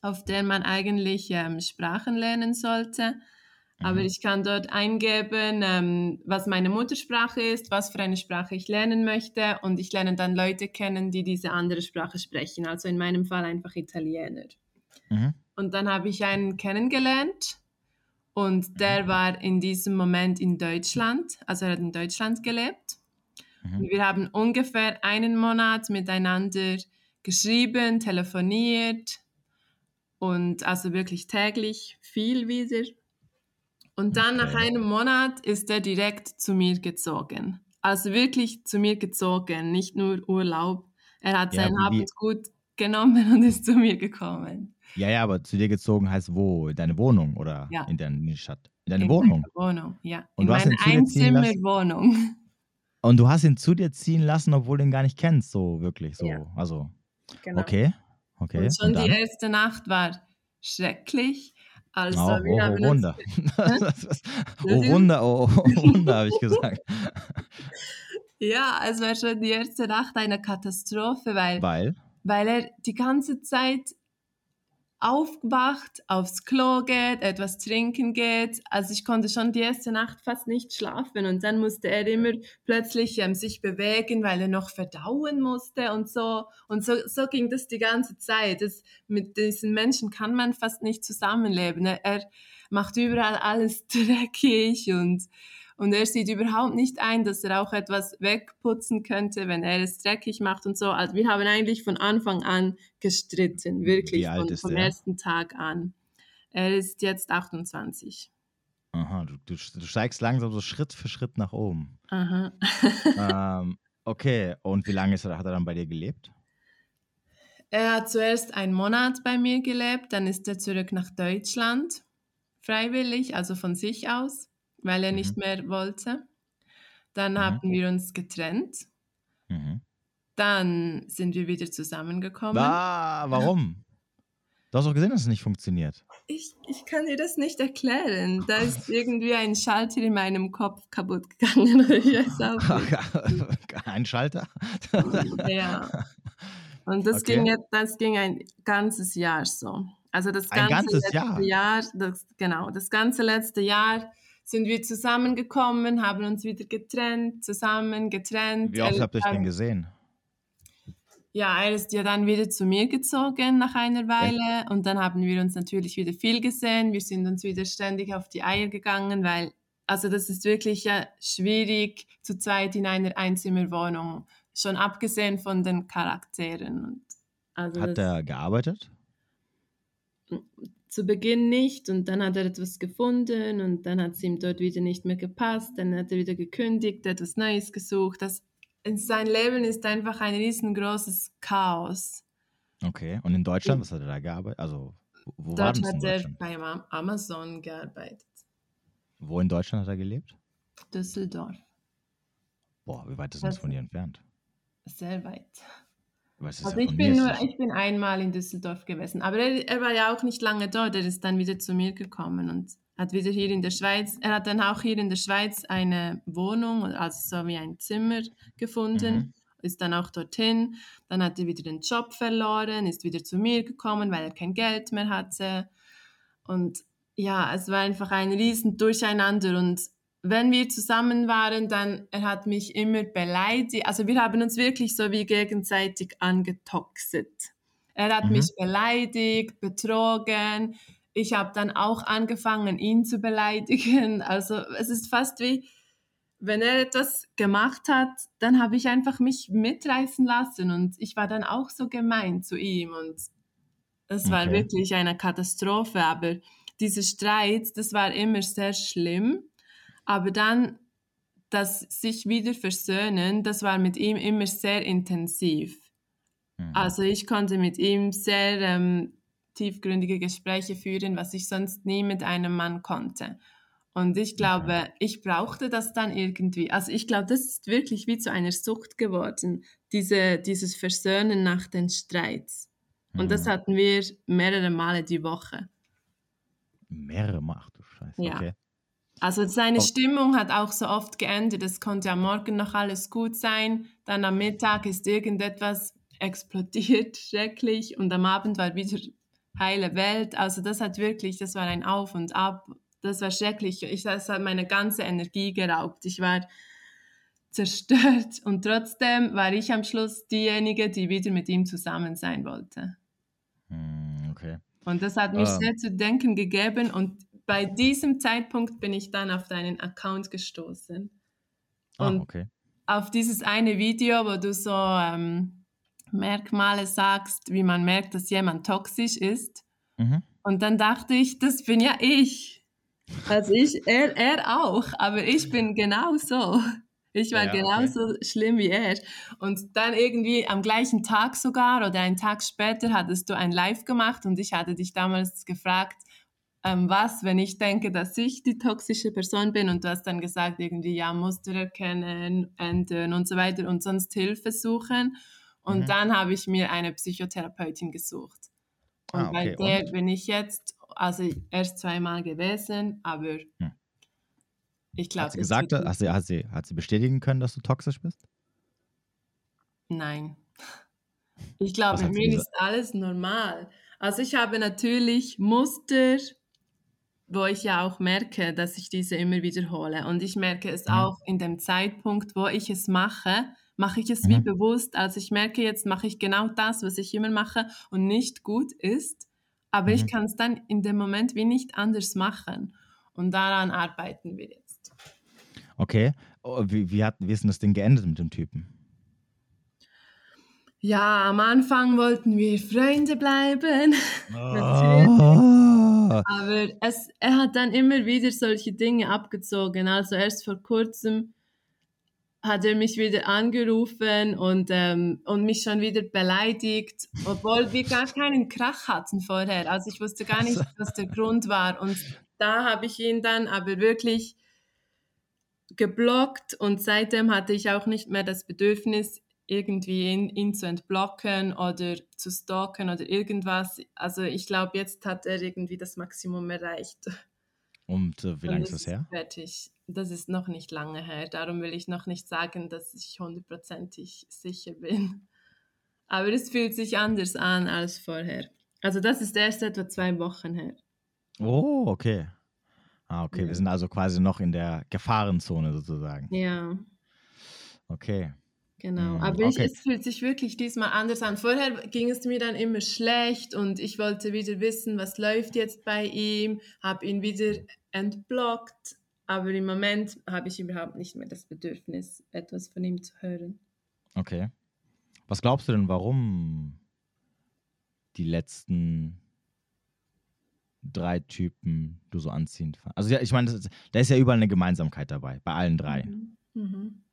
auf der man eigentlich ähm, Sprachen lernen sollte. Aber mhm. ich kann dort eingeben, ähm, was meine Muttersprache ist, was für eine Sprache ich lernen möchte und ich lerne dann Leute kennen, die diese andere Sprache sprechen. Also in meinem Fall einfach Italiener. Mhm. und dann habe ich einen kennengelernt und der Mhm. war in diesem Moment in Deutschland, also er hat in Deutschland gelebt. Mhm. Und wir haben ungefähr einen Monat miteinander geschrieben, telefoniert und also wirklich täglich viel wieder. Und dann nach Okay. einem Monat ist er direkt zu mir gezogen. Also wirklich zu mir gezogen, nicht nur Urlaub. Er hat Ja, sein und Gut genommen und ist zu mir gekommen. Ja, ja, aber zu dir gezogen heißt wo? In deine Wohnung oder Ja. in deine Stadt? In deine in Wohnung. Wohnung, ja. Und in du hast meine ihn zu dir ziehen lassen? Einzimmerwohnung. Und du hast ihn zu dir ziehen lassen, obwohl du ihn gar nicht kennst, so wirklich. So. Ja. Also, Genau. okay. Okay. Und schon dann? die erste Nacht war schrecklich. Also Oh, oh, oh Wunder. oh. Wunder, oh, oh Wunder, habe ich gesagt. Ja, es war schon die erste Nacht eine Katastrophe, weil, Weil, weil er die ganze Zeit aufwacht, aufs Klo geht, etwas trinken geht. Also ich konnte schon die erste Nacht fast nicht schlafen und dann musste er immer plötzlich ähm, sich bewegen, weil er noch verdauen musste und so. Und so, so ging das die ganze Zeit. Das, mit diesen Menschen kann man fast nicht zusammenleben. Er, er macht überall alles dreckig und und er sieht überhaupt nicht ein, dass er auch etwas wegputzen könnte, wenn er es dreckig macht und so. Also wir haben eigentlich von Anfang an gestritten, wirklich Wie von, vom er? ersten Tag an. Er ist jetzt 28. aha, du, du, du steigst langsam so Schritt für Schritt nach oben. Aha. ähm, okay, und wie lange ist er, hat er dann bei dir gelebt? Er hat zuerst einen Monat bei mir gelebt, dann ist er zurück nach Deutschland, freiwillig, also von sich aus, weil er Mhm. nicht mehr wollte. Dann Mhm. haben wir uns getrennt. Mhm. Dann sind wir wieder zusammengekommen. Ah, warum? Du hast doch gesehen, dass es nicht funktioniert. Ich, ich kann dir das nicht erklären. Da ist irgendwie ein Schalter in meinem Kopf kaputt gegangen. Auch. Ein Schalter? Ja. Und das, Okay. ging jetzt, das ging ein ganzes Jahr so. Also das Ein ganze ganzes letzte Jahr? Jahr, das, genau, das ganze letzte Jahr sind wir zusammengekommen, haben uns wieder getrennt, zusammen getrennt. Wie oft Er- habt ihr euch denn gesehen? Ja, er ist ja dann wieder zu mir gezogen nach einer Weile und dann haben wir uns natürlich wieder viel gesehen. Wir sind uns wieder ständig auf die Eier gegangen, weil, also das ist wirklich ja schwierig zu zweit in einer Einzimmerwohnung, schon abgesehen von den Charakteren. Also Hat er gearbeitet? Zu Beginn nicht und dann hat er etwas gefunden und dann hat es ihm dort wieder nicht mehr gepasst, dann hat er wieder gekündigt, etwas Neues gesucht. Das, sein Leben ist einfach ein riesengroßes Chaos. Okay. Und in Deutschland, was hat er da gearbeitet? Also, wo- war Dort das in hat er Deutschland? bei Am- Amazon gearbeitet. Wo in Deutschland hat er gelebt? Düsseldorf. Boah, wie weit ist das Das- von dir entfernt? Sehr weit. Also ja ich bin nur, ich bin einmal in Düsseldorf gewesen. Aber er, er war ja auch nicht lange dort. Er ist dann wieder zu mir gekommen und hat wieder hier in der Schweiz, er hat dann auch hier in der Schweiz eine Wohnung, also so wie ein Zimmer gefunden, Mhm. ist dann auch dorthin. Dann hat er wieder den Job verloren, ist wieder zu mir gekommen, weil er kein Geld mehr hatte. Und ja, es war einfach ein riesen Durcheinander und wenn wir zusammen waren, dann er hat mich immer beleidigt. Also wir haben uns wirklich so wie gegenseitig angetoxet. Er hat Mhm. mich beleidigt, betrogen. Ich habe dann auch angefangen, ihn zu beleidigen. Also es ist fast wie, wenn er etwas gemacht hat, dann habe ich einfach mich mitreißen lassen und ich war dann auch so gemein zu ihm und es war Okay. wirklich eine Katastrophe. Aber diese Streit, das war immer sehr schlimm. Aber dann das sich wieder versöhnen, das war mit ihm immer sehr intensiv. Mhm. Also ich konnte mit ihm sehr ähm, tiefgründige Gespräche führen, was ich sonst nie mit einem Mann konnte. Und ich glaube, ich brauchte das dann irgendwie. Also ich glaube, das ist wirklich wie zu einer Sucht geworden, diese, dieses Versöhnen nach den Streits. Und das Mhm. hatten wir mehrere Male die Woche. Mehrere Mal, ach du Scheiße. Ja. Okay. Also seine Oh. Stimmung hat auch so oft geändert. Es konnte am Morgen noch alles gut sein, dann am Mittag ist irgendetwas explodiert, schrecklich, und am Abend war wieder heile Welt. Also das hat wirklich, das war ein Auf und Ab. Das war schrecklich. Ich, das hat meine ganze Energie geraubt. Ich war zerstört und trotzdem war ich am Schluss diejenige, die wieder mit ihm zusammen sein wollte. Hm, Okay. Und das hat mir Ah. sehr zu denken gegeben und bei diesem Zeitpunkt bin ich dann auf deinen Account gestoßen. Ah, Und okay. auf dieses eine Video, wo du so ähm, Merkmale sagst, wie man merkt, dass jemand toxisch ist. Mhm. Und dann dachte ich, das bin ja ich. Also ich, er, er auch, aber ich bin genauso. Ich war Ja, okay. genauso schlimm wie er. Und dann irgendwie am gleichen Tag sogar oder einen Tag später hattest du ein Live gemacht und ich hatte dich damals gefragt, ähm, was, wenn ich denke, dass ich die toxische Person bin und du hast dann gesagt, irgendwie, ja, Muster erkennen, ändern und so weiter und sonst Hilfe suchen. Und Mhm. dann habe ich mir eine Psychotherapeutin gesucht. Und Ah, bei okay. der bin ich jetzt, also erst zweimal gewesen, aber Hm. ich glaube, Hat sie gesagt, hat sie, hat, sie, hat sie bestätigen können, dass du toxisch bist? Nein. Ich glaube, mir ist alles normal. Also ich habe natürlich Muster, wo ich ja auch merke, dass ich diese immer wiederhole. Und ich merke es Mhm. auch in dem Zeitpunkt, wo ich es mache, mache ich es wie Mhm. bewusst. Also ich merke, jetzt mache ich genau das, was ich immer mache und nicht gut ist. Aber ich Mhm. kann es dann in dem Moment wie nicht anders machen. Und daran arbeiten wir jetzt. Okay. Oh, wie, wie, hat, wie ist denn das Ding geendet mit dem Typen? Ja, am Anfang wollten wir Freunde bleiben. Aber es, er hat dann immer wieder solche Dinge abgezogen. Also erst vor kurzem hat er mich wieder angerufen und, ähm, und mich schon wieder beleidigt, obwohl wir gar keinen Krach hatten vorher. Also ich wusste gar nicht, was der Grund war. Und da habe ich ihn dann aber wirklich geblockt und seitdem hatte ich auch nicht mehr das Bedürfnis, irgendwie ihn, ihn zu entblocken oder zu stalken oder irgendwas. Also ich glaube, jetzt hat er irgendwie das Maximum erreicht. Und äh, wie lange ist das her? Fertig. Das ist noch nicht lange her. Darum will ich noch nicht sagen, dass ich hundertprozentig sicher bin. Aber es fühlt sich anders an als vorher. Also das ist erst etwa zwei Wochen her. Oh, okay. Ah, okay. Ja. Wir sind also quasi noch in der Gefahrenzone sozusagen. Ja, Okay. Genau. Mhm, Aber ich, okay. es fühlt sich wirklich diesmal anders an. Vorher ging es mir dann immer schlecht und ich wollte wieder wissen, was läuft jetzt bei ihm, habe ihn wieder entblockt. Aber im Moment habe ich überhaupt nicht mehr das Bedürfnis, etwas von ihm zu hören. Okay. Was glaubst du denn, warum die letzten drei Typen du so anziehend fandest? Also ja, ich meine, da ist ja überall eine Gemeinsamkeit dabei, bei allen drei. Mhm. Mhm.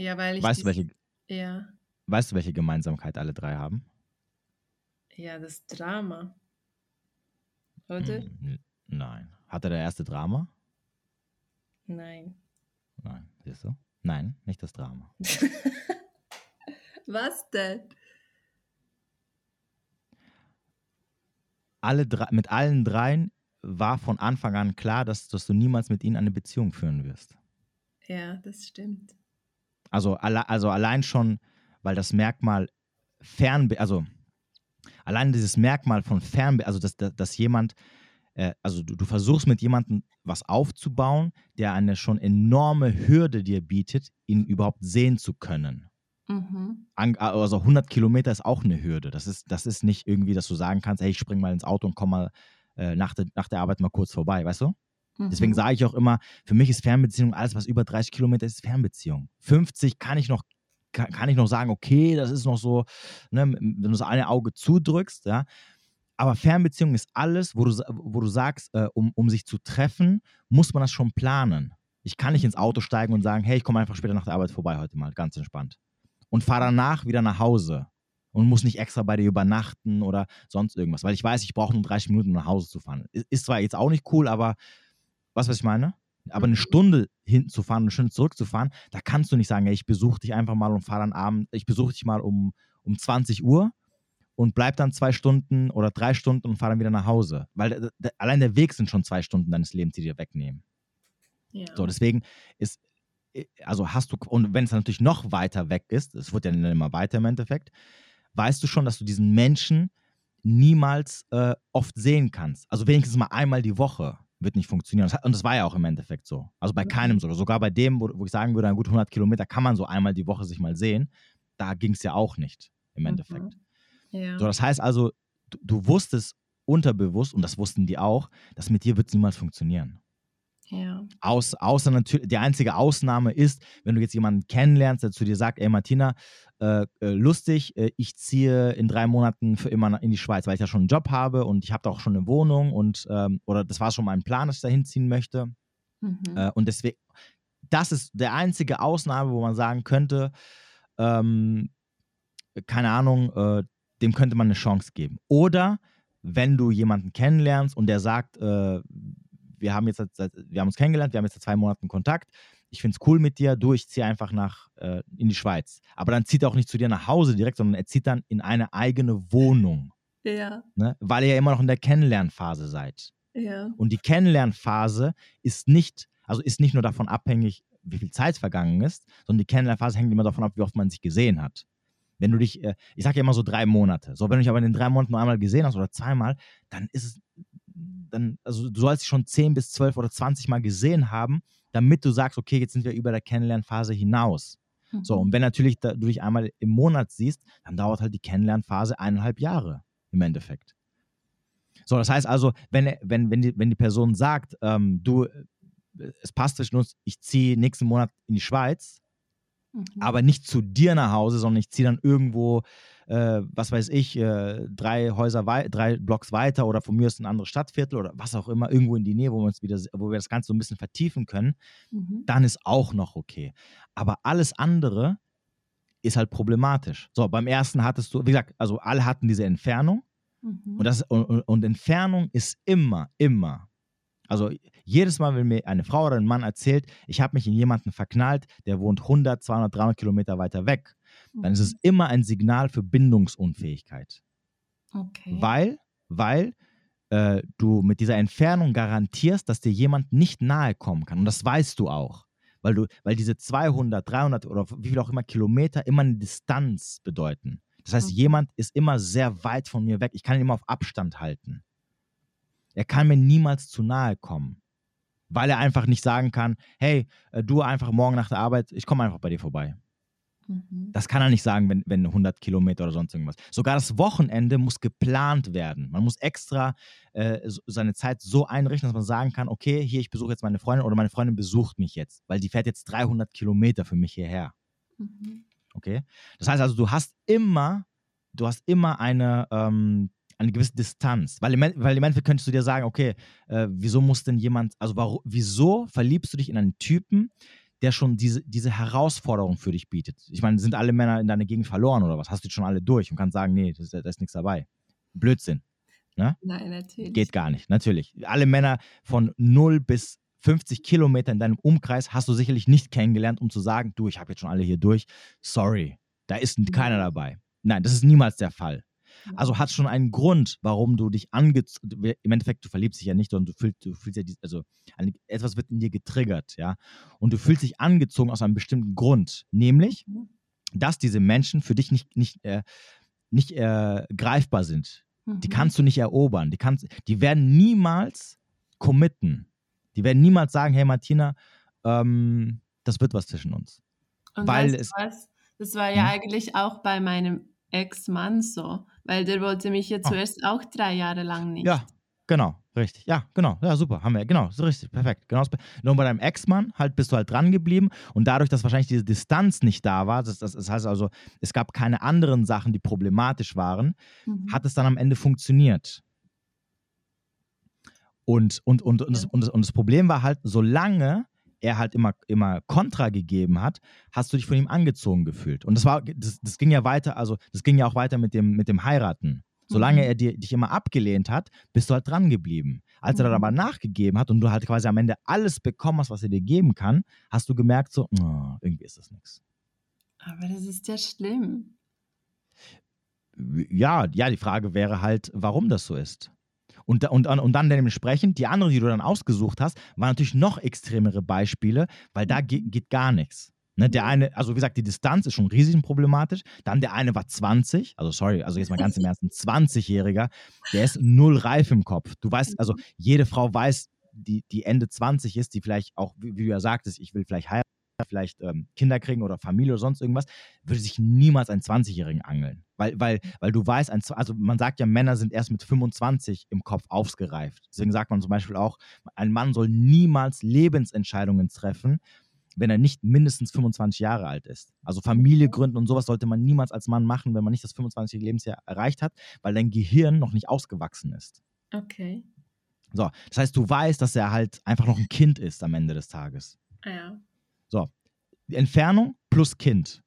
Ja, weil ich. Weißt du, welche, Ja, weißt du, welche Gemeinsamkeit alle drei haben? ja, das Drama. Oder? Hm, nein. Hatte der erste Drama? Nein. Nein. Siehst du? Nein, nicht das Drama. Was denn? Alle drei, mit allen dreien war von Anfang an klar, dass, dass du niemals mit ihnen eine Beziehung führen wirst. Ja, das stimmt. Also, alle, also allein schon, weil das Merkmal Fernbe, also allein dieses Merkmal von Fernbe, also dass, dass, dass jemand, äh, also du, du versuchst mit jemandem was aufzubauen, der eine schon enorme Hürde dir bietet, ihn überhaupt sehen zu können. Mhm. Also 100 Kilometer ist auch eine Hürde. Das ist, das ist nicht irgendwie, dass du sagen kannst, hey, ich spring mal ins Auto und komm mal äh, nach, der, nach der Arbeit mal kurz vorbei, weißt du? Desegen Mhm. sage ich auch immer, für mich ist Fernbeziehung alles, was über 30 Kilometer ist, ist Fernbeziehung. 50 kann ich noch, kann, kann ich noch sagen, okay, das ist noch so, ne, wenn du das eine Auge zudrückst, ja. Aber Fernbeziehung ist alles, wo du, wo du sagst, äh, um, um sich zu treffen, muss man das schon planen. Ich kann nicht ins Auto steigen und sagen, hey, ich komme einfach später nach der Arbeit vorbei heute mal, ganz entspannt. Und fahre danach wieder nach Hause und muss nicht extra bei dir übernachten oder sonst irgendwas, weil ich weiß, ich brauche nur 30 Minuten, um nach Hause zu fahren. Ist zwar jetzt auch nicht cool, aber Weißt du, was ich meine? Aber eine Mhm. Stunde hinzufahren, eine Stunde zurückzufahren, da kannst du nicht sagen, ey, ich besuche dich einfach mal und fahre dann Abend, ich besuche dich mal um, um 20 Uhr und bleib dann zwei Stunden oder drei Stunden und fahre dann wieder nach Hause. Weil d- allein der Weg sind schon zwei Stunden deines Lebens, die dir wegnehmen. Ja. So, deswegen ist, äh, also hast du, und wenn es natürlich noch weiter weg ist, es wird ja dann immer weiter im Endeffekt, weißt du schon, dass du diesen Menschen niemals äh, oft sehen kannst. Also wenigstens mal einmal die Woche wird nicht funktionieren. Und das war ja auch im Endeffekt so. Also bei Mhm. keinem sogar. Sogar bei dem, wo, wo ich sagen würde, ein gut 100 Kilometer kann man so einmal die Woche sich mal sehen. Da ging es ja auch nicht im Endeffekt. Mhm. Ja. So, das heißt also, du, du wusstest unterbewusst, und das wussten die auch, dass mit dir wird es niemals funktionieren. Ja. Aus, außer natürlich, die einzige Ausnahme ist, wenn du jetzt jemanden kennenlernst, der zu dir sagt, ey Martina, äh, äh, lustig, äh, ich ziehe in drei Monaten für immer in die Schweiz, weil ich ja schon einen Job habe und ich habe da auch schon eine Wohnung und ähm, oder das war schon mein Plan, dass ich da hinziehen möchte. Mhm. Äh, und deswegen, das ist der einzige Ausnahme, wo man sagen könnte, ähm, keine Ahnung, äh, dem könnte man eine Chance geben. Oder wenn du jemanden kennenlernst und der sagt, äh, wir haben jetzt seit, wir haben uns kennengelernt, wir haben jetzt seit zwei Monaten Kontakt, ich finde es cool mit dir, du, ich ziehe einfach nach äh, in die Schweiz. Aber dann zieht er auch nicht zu dir nach Hause direkt, sondern er zieht dann in eine eigene Wohnung. Ja. Ne? Weil ihr ja immer noch in der Kennenlernphase seid. Ja. Und die Kennenlernphase ist nicht, also ist nicht nur davon abhängig, wie viel Zeit vergangen ist, sondern die Kennenlernphase hängt immer davon ab, wie oft man sich gesehen hat. Wenn du dich, äh, ich sage ja immer so drei Monate. So, wenn du dich aber in den drei Monaten nur einmal gesehen hast oder zweimal, dann ist es, dann, also du sollst dich schon zehn bis zwölf oder zwanzig Mal gesehen haben, damit du sagst, okay, jetzt sind wir über der Kennenlernphase hinaus. Mhm. So, und wenn natürlich da, du dich einmal im Monat siehst, dann dauert halt die Kennenlernphase eineinhalb Jahre im Endeffekt. So, das heißt also, wenn, wenn, wenn, die, wenn die Person sagt, ähm, du, es passt zwischen uns, ich ziehe nächsten Monat in die Schweiz, mhm. aber nicht zu dir nach Hause, sondern ich ziehe dann irgendwo, äh, was weiß ich, äh, drei Häuser drei Blocks weiter oder von mir ist ein anderes Stadtviertel oder was auch immer, irgendwo in die Nähe, wo wir uns wieder, wo wir das Ganze so ein bisschen vertiefen können, mhm. dann ist auch noch okay. Aber alles andere ist halt problematisch. So, beim ersten hattest du, wie gesagt, also alle hatten diese Entfernung. Mhm. Und, das, und, und Entfernung ist immer, immer also jedes Mal, wenn mir eine Frau oder ein Mann erzählt, ich habe mich in jemanden verknallt, der wohnt 100, 200, 300 Kilometer weiter weg, dann ist es mhm. immer ein Signal für Bindungsunfähigkeit. Okay. Weil, weil äh, du mit dieser Entfernung garantierst, dass dir jemand nicht nahe kommen kann. Und das weißt du auch. Weil, du, weil diese 200, 300 oder wie viel auch immer Kilometer immer eine Distanz bedeuten. Das heißt, okay. jemand ist immer sehr weit von mir weg. Ich kann ihn immer auf Abstand halten. Er kann mir niemals zu nahe kommen, weil er einfach nicht sagen kann, hey, äh, du einfach morgen nach der Arbeit, ich komme einfach bei dir vorbei. Mhm. Das kann er nicht sagen, wenn, wenn 100 Kilometer oder sonst irgendwas. Sogar das Wochenende muss geplant werden. Man muss extra äh, seine Zeit so einrichten, dass man sagen kann, okay, hier, ich besuche jetzt meine Freundin oder meine Freundin besucht mich jetzt, weil die fährt jetzt 300 Kilometer für mich hierher. Mhm. Okay? Das heißt also, du hast immer, du hast immer eine, ähm, eine gewisse Distanz. Weil im, weil im Endeffekt könntest du dir sagen, okay, äh, wieso muss denn jemand, also warum, wieso verliebst du dich in einen Typen, der schon diese, diese Herausforderung für dich bietet? Ich meine, sind alle Männer in deiner Gegend verloren oder was? Hast du die schon alle durch und kannst sagen, nee, da ist nichts dabei. Blödsinn. Ne? Nein, natürlich. Geht gar nicht, natürlich. Alle Männer von 0 bis 50 Kilometer in deinem Umkreis hast du sicherlich nicht kennengelernt, um zu sagen, du, ich habe jetzt schon alle hier durch. Sorry, da ist keiner dabei. Nein, das ist niemals der Fall. Also hat schon einen Grund, warum du dich angezogen, im Endeffekt, du verliebst dich ja nicht, sondern du fühlst, du fühlst ja, die, also eine, etwas wird in dir getriggert, ja. Und du fühlst dich angezogen aus einem bestimmten Grund, nämlich, mhm. dass diese Menschen für dich nicht, nicht, äh, nicht äh, greifbar sind. Mhm. Die kannst du nicht erobern. Die, kannst, die werden niemals committen. Die werden niemals sagen, hey Martina, ähm, das wird was zwischen uns. Und Weil es, was? Das war ja hm? eigentlich auch bei meinem Ex-Mann so, weil der wollte mich ja ah. zuerst auch drei Jahre lang nicht. Ja, genau, richtig. Ja, genau. Ja, super. Haben wir, genau, so richtig, perfekt. Genau. Nur bei deinem Ex-Mann halt bist du halt dran geblieben und dadurch, dass wahrscheinlich diese Distanz nicht da war, das, das, das heißt also, es gab keine anderen Sachen, die problematisch waren, mhm. hat es dann am Ende funktioniert. Und, und, und, und, das, und, das, und das Problem war halt, solange er halt immer, immer Kontra gegeben hat, hast du dich von ihm angezogen gefühlt. Und das war, das, das ging ja weiter, also das ging ja auch weiter mit dem, mit dem Heiraten. Solange mhm. er dir, dich immer abgelehnt hat, bist du halt dran geblieben. Als mhm. er dann aber nachgegeben hat und du halt quasi am Ende alles bekommen hast, was er dir geben kann, hast du gemerkt, so, oh, irgendwie ist das nichts. Aber das ist ja schlimm. Ja, ja, die Frage wäre halt, warum das so ist. Und, und, und dann dementsprechend, die anderen, die du dann ausgesucht hast, waren natürlich noch extremere Beispiele, weil da geht, geht gar nichts. Ne, der eine, also wie gesagt, die Distanz ist schon riesig problematisch. Dann der eine war 20, also sorry, also jetzt mal ganz im Ernst, ein 20-Jähriger, der ist null reif im Kopf. Du weißt, also jede Frau weiß, die, die Ende 20 ist, die vielleicht auch, wie, wie du ja sagtest, ich will vielleicht heiraten vielleicht ähm, Kinder kriegen oder Familie oder sonst irgendwas, würde sich niemals einen 20-Jährigen angeln. Weil, weil, weil du weißt, ein, also man sagt ja, Männer sind erst mit 25 im Kopf ausgereift. Deswegen sagt man zum Beispiel auch, ein Mann soll niemals Lebensentscheidungen treffen, wenn er nicht mindestens 25 Jahre alt ist. Also Familie gründen und sowas sollte man niemals als Mann machen, wenn man nicht das 25. Lebensjahr erreicht hat, weil dein Gehirn noch nicht ausgewachsen ist. Okay. So, das heißt, du weißt, dass er halt einfach noch ein Kind ist am Ende des Tages. Ja. So, Entfernung plus Kind.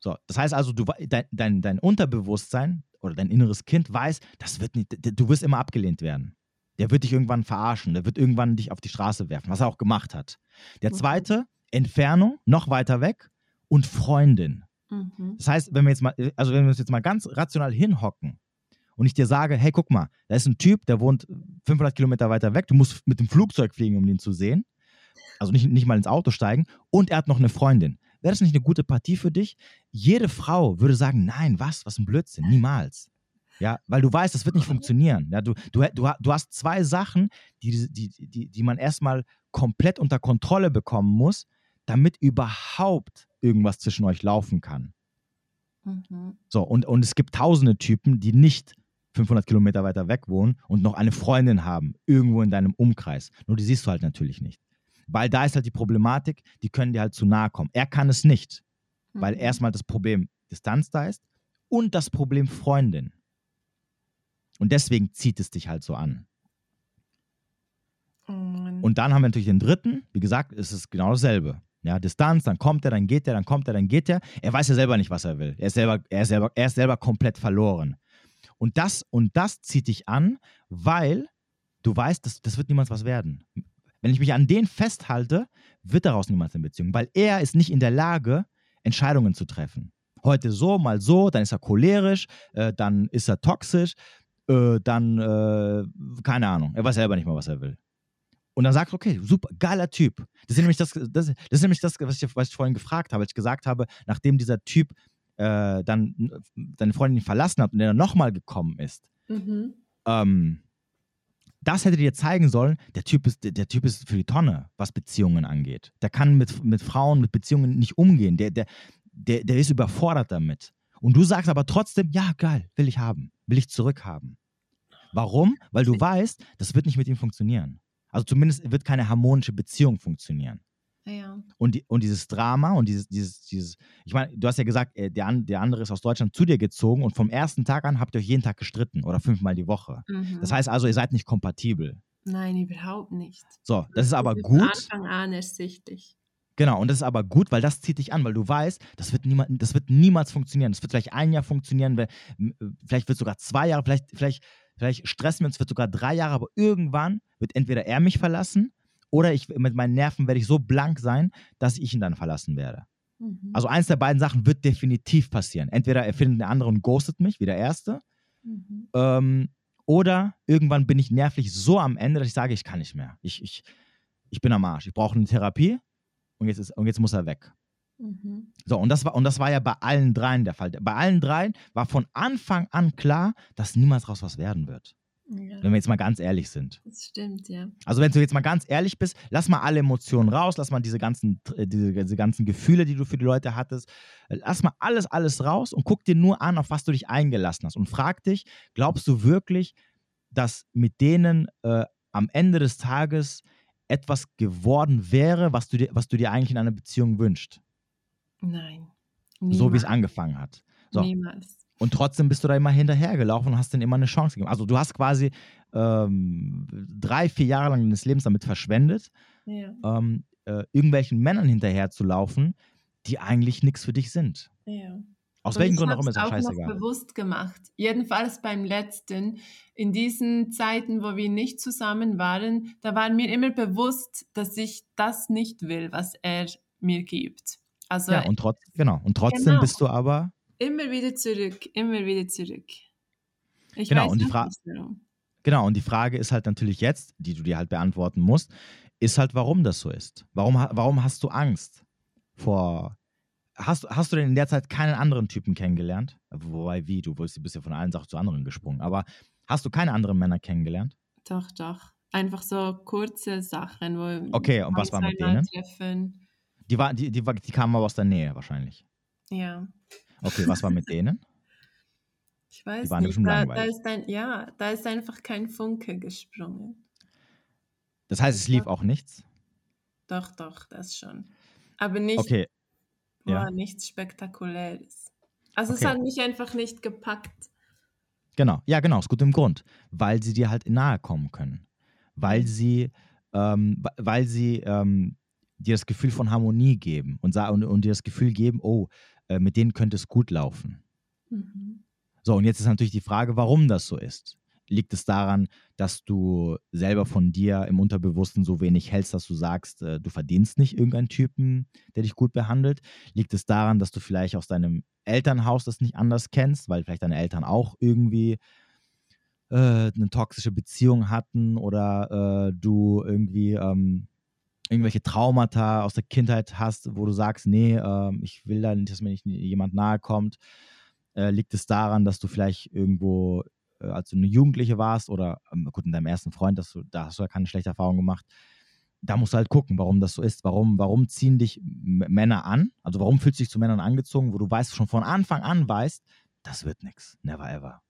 So, das heißt also, du, dein, dein, dein Unterbewusstsein oder dein inneres Kind weiß, das wird nicht, du wirst immer abgelehnt werden. Der wird dich irgendwann verarschen, der wird irgendwann dich auf die Straße werfen, was er auch gemacht hat. Der zweite, Entfernung, noch weiter weg und Freundin. Mhm. Das heißt, wenn wir jetzt mal, also wenn wir uns jetzt mal ganz rational hinhocken und ich dir sage, hey, guck mal, da ist ein Typ, der wohnt 500 Kilometer weiter weg, du musst mit dem Flugzeug fliegen, um ihn zu sehen, also nicht, nicht mal ins Auto steigen und er hat noch eine Freundin. Wäre das nicht eine gute Partie für dich? Jede Frau würde sagen, nein, was, was ein Blödsinn, niemals. Ja, weil du weißt, das wird nicht funktionieren. Ja, du, du, du, du hast zwei Sachen, die, die, die, die man erstmal komplett unter Kontrolle bekommen muss, damit überhaupt irgendwas zwischen euch laufen kann. Mhm. So, und, und es gibt tausende Typen, die nicht 500 Kilometer weiter weg wohnen und noch eine Freundin haben, irgendwo in deinem Umkreis. Nur die siehst du halt natürlich nicht. Weil da ist halt die Problematik, die können dir halt zu nahe kommen. Er kann es nicht, weil Mhm. erstmal das Problem Distanz da ist und das Problem Freundin. Und deswegen zieht es dich halt so an. Oh. Und dann haben wir natürlich den dritten. Wie gesagt, es ist genau dasselbe. Ja, Distanz, dann kommt er, dann geht er, dann kommt er, dann geht er. Er weiß ja selber nicht, was er will. Er ist selber, er ist selber, er ist selber komplett verloren. Und das, und das zieht dich an, weil du weißt, das, das wird niemals was werden. Wenn ich mich an den festhalte, wird daraus niemals eine Beziehung, weil er ist nicht in der Lage, Entscheidungen zu treffen. Heute so, mal so, dann ist er cholerisch, äh, dann ist er toxisch, äh, dann, äh, keine Ahnung, er weiß selber nicht mal, was er will. Und dann sagst du, okay, super, geiler Typ. Das ist nämlich das, das, das ist nämlich das was, ich, was ich vorhin gefragt habe. Als ich gesagt habe, nachdem dieser Typ äh, dann seine Freundin verlassen hat und der dann nochmal gekommen ist, Mhm. ähm, das hätte dir zeigen sollen, der Typ ist, der, der Typ ist für die Tonne, was Beziehungen angeht. Der kann mit, mit Frauen, mit Beziehungen nicht umgehen. Der, der, der, der ist überfordert damit. Und du sagst aber trotzdem, ja, geil, will ich haben, will ich zurückhaben. Warum? Weil du weißt, das wird nicht mit ihm funktionieren. Also zumindest wird keine harmonische Beziehung funktionieren. Ja. Und, und dieses Drama und dieses, dieses, dieses, ich meine, du hast ja gesagt, äh, der, der andere ist aus Deutschland zu dir gezogen und vom ersten Tag an habt ihr euch jeden Tag gestritten oder fünfmal die Woche. Mhm. Das heißt also, ihr seid nicht kompatibel. Nein, überhaupt nicht. So, das ist aber Von gut. Anfang an ersichtlich. Genau, und das ist aber gut, weil das zieht dich an, weil du weißt, das wird, niema, das wird niemals funktionieren. Das wird vielleicht ein Jahr funktionieren, weil- äh, vielleicht wird es sogar zwei Jahre, vielleicht, vielleicht, vielleicht stressen wir uns, wird sogar drei Jahre, aber irgendwann wird entweder er mich verlassen oder ich mit meinen Nerven werde ich so blank sein, dass ich ihn dann verlassen werde. Mhm. Also eins der beiden Sachen wird definitiv passieren. Entweder er findet eine andere und ghostet mich, wie der erste, Mhm. ähm, oder irgendwann bin ich nervlich so am Ende, dass ich sage, ich kann nicht mehr. Ich, ich, ich bin am Arsch. Ich brauche eine Therapie und jetzt, ist, und jetzt muss er weg. Mhm. So, und das, war, und das war ja bei allen dreien der Fall. Bei allen dreien war von Anfang an klar, dass niemals raus was werden wird. Ja, Wenn wir jetzt mal ganz ehrlich sind. das stimmt, ja. Also, wenn du jetzt mal ganz ehrlich bist, lass mal alle Emotionen raus, lass mal diese ganzen, äh, diese, diese ganzen Gefühle, die du für die Leute hattest, äh, lass mal alles, alles raus und guck dir nur an, auf was du dich eingelassen hast. Und frag dich, glaubst du wirklich, dass mit denen äh, am Ende des Tages etwas geworden wäre, was du dir, was du dir eigentlich in einer Beziehung wünschst? Nein. So wie es Niemals. angefangen hat. So. Niemals. Und trotzdem bist du da immer hinterhergelaufen und hast denen immer eine Chance gegeben. Also du hast quasi ähm, drei, vier Jahre lang deines Lebens damit verschwendet, Ja, ähm, äh, irgendwelchen Männern hinterherzulaufen, die eigentlich nichts für dich sind. ja. Aus Und welchen Gründen auch immer, ist ja auch noch scheißegal. bewusst gemacht. Jedenfalls beim letzten. In diesen Zeiten, wo wir nicht zusammen waren, da war mir immer bewusst, dass ich das nicht will, was er mir gibt. Also Ja, und, trotz, genau. und trotzdem Genau. bist du aber, immer wieder zurück, immer wieder zurück. Ich Genau, weiß und die auch Fra- nicht warum. genau, und die Frage ist halt natürlich jetzt, die du dir halt beantworten musst, ist halt, warum das so ist. Warum, warum hast du Angst vor. Hast, hast du denn in der Zeit keinen anderen Typen kennengelernt? Wobei, wie, du bist ja von einer Sache zu anderen gesprungen. Aber hast du keine anderen Männer kennengelernt? Doch, doch. Einfach so kurze Sachen, wo Okay, und was war mit denen? treffen. Die, war, die, die, die kamen aber aus der Nähe wahrscheinlich. Ja. Okay, was war mit denen? Ich weiß Die waren nicht. Da, da ist ein, ja, da ist einfach kein Funke gesprungen. Das heißt, es lief auch nichts? Doch, doch, das schon. Aber nicht, Okay, ja. war nichts Spektakuläres. Also es Okay. hat mich einfach nicht gepackt. genau. Ja, genau, aus gutem Grund. Weil sie dir halt nahe kommen können. Weil sie, ähm, weil sie ähm, dir das Gefühl von Harmonie geben und, und, und dir das Gefühl geben, oh, äh, mit denen könnte es gut laufen. Mhm. So, und jetzt ist natürlich die Frage, warum das so ist. Liegt es daran, dass du selber von dir im Unterbewussten so wenig hältst, dass du sagst, äh, du verdienst nicht irgendeinen Typen, der dich gut behandelt? Liegt es daran, dass du vielleicht aus deinem Elternhaus das nicht anders kennst, weil vielleicht deine Eltern auch irgendwie äh, eine toxische Beziehung hatten oder äh, du irgendwie ähm, irgendwelche Traumata aus der Kindheit hast, wo du sagst, nee, ähm, ich will da nicht, dass mir nicht jemand nahe kommt? Äh, liegt es daran, dass du vielleicht irgendwo, äh, als du eine Jugendliche warst oder ähm, gut, in deinem ersten Freund, dass du, da hast du ja keine schlechte Erfahrung gemacht. Da musst du halt gucken, warum das so ist. Warum, warum ziehen dich Männer an? Also warum fühlst du dich zu Männern angezogen, wo du weißt, schon von Anfang an weißt, das wird nichts. Never ever.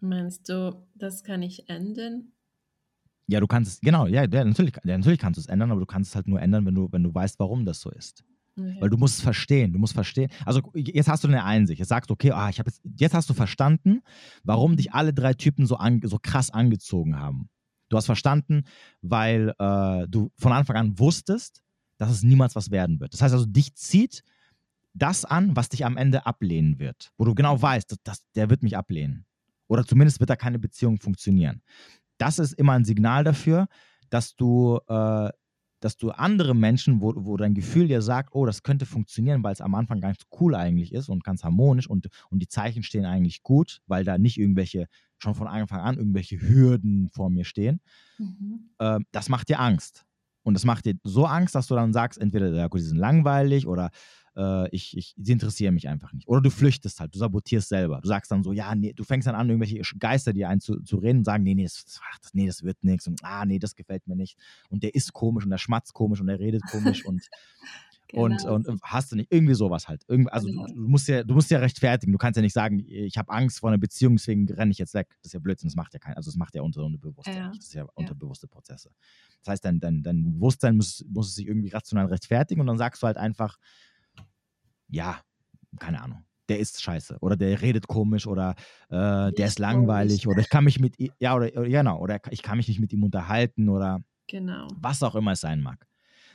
Meinst du, das kann ich ändern? Ja, du kannst es, genau, ja, ja, natürlich, ja, natürlich kannst du es ändern, aber du kannst es halt nur ändern, wenn du, wenn du weißt, warum das so ist. Okay. Weil du musst es verstehen. Du musst verstehen. Also jetzt hast du eine Einsicht. Jetzt sagst du, okay, ah, ich habe jetzt, jetzt hast du verstanden, warum dich alle drei Typen so, an, so krass angezogen haben. Du hast verstanden, weil äh, du von Anfang an wusstest, dass es niemals was werden wird. Das heißt also, dich zieht das an, was dich am Ende ablehnen wird. Wo du genau weißt, dass, dass, der wird mich ablehnen. Oder zumindest wird da keine Beziehung funktionieren. Das ist immer ein Signal dafür, dass du äh, dass du andere Menschen, wo, wo dein Gefühl dir sagt, oh, das könnte funktionieren, weil es am Anfang ganz cool eigentlich ist und ganz harmonisch und, und die Zeichen stehen eigentlich gut, weil da nicht irgendwelche, schon von Anfang an irgendwelche Hürden vor mir stehen, Mhm. äh, das macht dir Angst. Und das macht dir so Angst, dass du dann sagst, entweder, ja gut, die sind langweilig oder äh, ich, ich, sie interessieren mich einfach nicht. Oder du flüchtest halt, du sabotierst selber. Du sagst dann so, ja, nee, du fängst dann an, irgendwelche Geister dir einzureden und sagen, nee, nee, das, das, nee, das wird nichts und ah, nee, das gefällt mir nicht. Und der ist komisch und der schmatzt komisch und der redet komisch und, und, Genau. und hast du nicht, irgendwie sowas halt. Irgend, also Genau. du, musst ja, du musst ja rechtfertigen. Du kannst ja nicht sagen, ich habe Angst vor einer Beziehung, deswegen renne ich jetzt weg. Das ist ja Blödsinn, das macht ja keiner. Also das macht ja unter Unterbewusstsein Ja. Das ist ja unterbewusste Prozesse. Das heißt, dein, dein, dein Bewusstsein muss, muss es sich irgendwie rational rechtfertigen und dann sagst du halt einfach, ja, keine Ahnung. Der ist scheiße oder der redet komisch oder äh, der ist langweilig oder ich kann mich mit ja oder oder- genau oder ich kann mich nicht mit ihm unterhalten oder Genau. was auch immer es sein mag.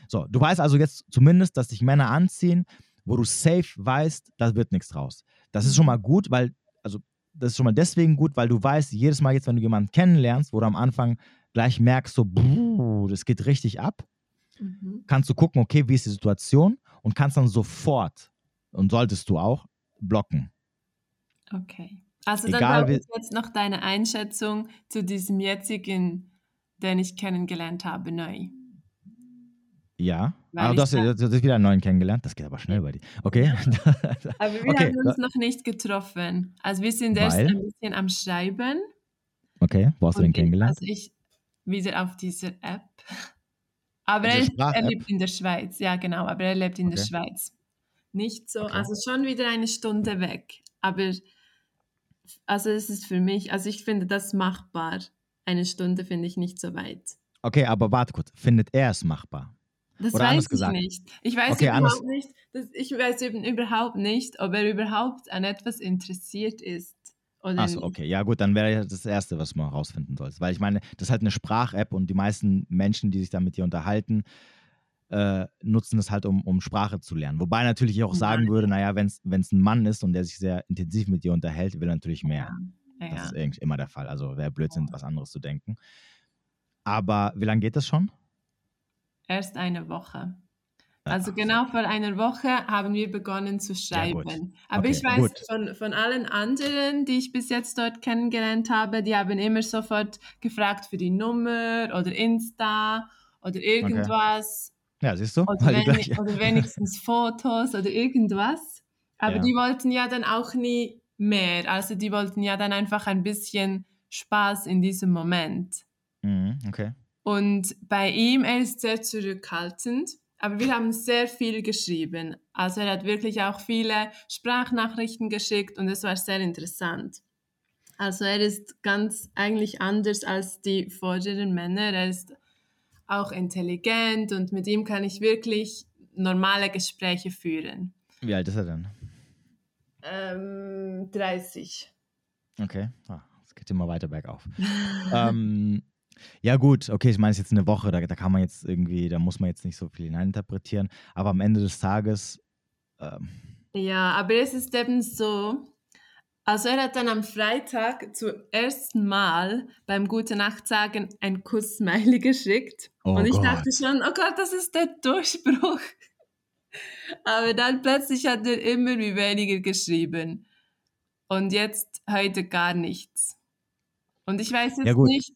So, du weißt also jetzt zumindest, dass dich Männer anziehen, wo du safe weißt, da wird nichts draus. Das ist schon mal gut, weil, also, das ist schon mal deswegen gut, weil du weißt, jedes Mal jetzt, wenn du jemanden kennenlernst, wo du am Anfang gleich merkst, so, bruh, das geht richtig ab, Mhm. kannst du gucken, okay, wie ist die Situation und kannst dann sofort, und solltest du auch, blocken. Okay. Also dann Egal wie- ich jetzt noch deine Einschätzung zu diesem jetzigen, den ich kennengelernt habe, neu. Ja, Weil ich du hast, du hast wieder einen neuen kennengelernt, das geht aber schnell bei dir. Okay, Aber wir Okay, haben uns noch nicht getroffen. Also wir sind erst Weil? ein bisschen am Schreiben. okay, wo hast du den kennengelernt? Also ich wieder auf dieser App. Aber Diese er, er lebt in der Schweiz, ja genau, aber er lebt in der Okay. Schweiz. Nicht so, Okay. also schon wieder eine Stunde weg. Aber also es ist für mich, also ich finde das machbar. Eine Stunde finde ich nicht so weit. Okay, aber warte kurz, findet er es machbar? Das Oder weiß ich gesagt. nicht. Ich weiß Okay, überhaupt nicht, dass, ich weiß eben überhaupt nicht, ob er überhaupt an etwas interessiert ist. Oder Achso, okay. Ja, gut, dann wäre ja das Erste, was man herausfinden sollst. Weil ich meine, das ist halt eine Sprach-App und die meisten Menschen, die sich da mit dir unterhalten, äh, nutzen das halt, um, um Sprache zu lernen. Wobei natürlich ich auch sagen würde, naja, wenn es ein Mann ist und der sich sehr intensiv mit dir unterhält, will er natürlich mehr. Ja, Das ja. ist eigentlich immer der Fall. Also wäre Blödsinn, was anderes zu denken. Aber wie lange geht das schon? Erst eine Woche. Ah, Also ach, genau vor einer Woche haben wir begonnen zu Ja, schreiben. Aber Okay, ich weiß gut. von, von allen anderen, die ich bis jetzt dort kennengelernt habe, die haben immer sofort gefragt für die Nummer oder Insta oder irgendwas. Ja, siehst du? Oder, Weil die wen, gleich, oder wenigstens Fotos oder irgendwas. Aber Ja. die wollten ja dann auch nie mehr. Also die wollten ja dann einfach ein bisschen Spaß in diesem Moment. Mhm, okay. Und bei ihm, er ist sehr zurückhaltend. aber wir haben sehr viel geschrieben. Also er hat wirklich auch viele Sprachnachrichten geschickt und es war sehr interessant. Also er ist ganz eigentlich anders als die vorderen Männer. Er ist auch intelligent und mit ihm kann ich wirklich normale Gespräche führen. Wie alt ist er denn? Ähm, 30. Okay, ah, es geht immer weiter bergauf. ähm, ja, gut, okay, ich meine, es ist jetzt eine Woche, da, da kann man jetzt irgendwie, da muss man jetzt nicht so viel hineininterpretieren, aber am Ende des Tages. Ähm, ja, aber es ist eben so, also er hat dann am Freitag zum ersten Mal beim Gute Nacht sagen ein Kuss-Smiley geschickt. Oh und ich Gott. dachte schon, oh Gott, das ist der Durchbruch. Aber dann plötzlich hat er immer wie weniger geschrieben. Und jetzt heute gar nichts. Und ich weiß jetzt ja, nicht,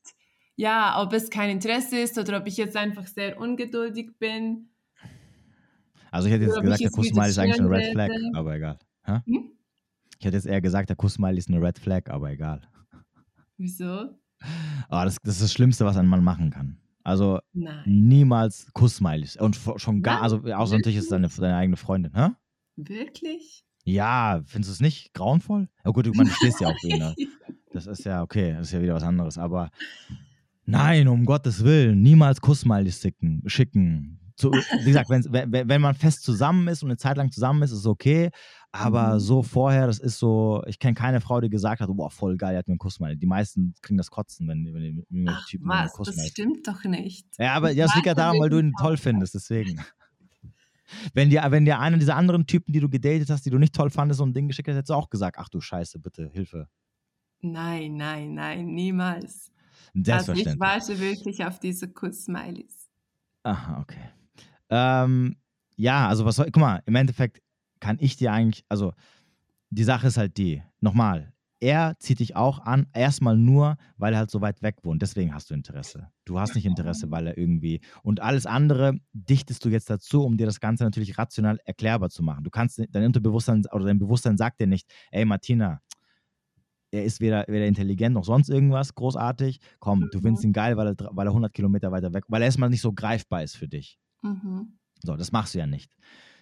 ja, ob es kein Interesse ist oder ob ich jetzt einfach sehr ungeduldig bin. Also ich hätte jetzt gesagt, der Kussmal ist eigentlich ein Red Flag, aber egal. Hm? Ich hätte jetzt eher gesagt, der Kussmal ist eine Red Flag, aber egal. Wieso? Oh, das, das ist das Schlimmste, was ein Mann machen kann. Also Nein. niemals Kussmileys. Und schon gar, Nein, also außer natürlich ist deine, deine eigene Freundin, hä? Wirklich? Ja, findest du es nicht grauenvoll? Ja gut, man stehst ja auch wieder. Das ist ja okay, das ist ja wieder was anderes. Aber Nein, um Gottes Willen, niemals Kussmileys schicken. So, wie gesagt, wenn, wenn man fest zusammen ist und eine Zeit lang zusammen ist, ist es okay. Aber mhm. so vorher, das ist so, ich kenne keine Frau, die gesagt hat, boah, voll geil, er hat mir einen Kussmiley. Die meisten kriegen das Kotzen, wenn, wenn die irgendwelche Typen Ach, was, das stimmt doch nicht. Ja, aber ja, das liegt ja daran, weil du ihn toll findest, deswegen. Wenn dir, wenn dir einer dieser anderen Typen, die du gedatet hast, die du nicht toll fandest, so ein Ding geschickt hat, hättest du auch gesagt, ach du Scheiße, bitte, Hilfe. Nein, nein, nein, niemals. Selbstverständlich. Also ich warte wirklich auf diese Kuss-Smileys. Aha, okay. Ähm, ja, also was soll, guck mal, im Endeffekt kann ich dir eigentlich, also die Sache ist halt die, nochmal, er zieht dich auch an, erstmal nur, weil er halt so weit weg wohnt. Deswegen hast du Interesse. Du hast nicht Interesse, weil er irgendwie. Und alles andere dichtest du jetzt dazu, um dir das Ganze natürlich rational erklärbar zu machen. Du kannst, dein Unterbewusstsein oder dein Bewusstsein sagt dir nicht, ey Martina, er ist weder, weder intelligent noch sonst irgendwas großartig. Komm, du findest mhm. ihn geil, weil er, weil er 100 Kilometer weiter weg, weil er erstmal nicht so greifbar ist für dich. Mhm. So, das machst du ja nicht.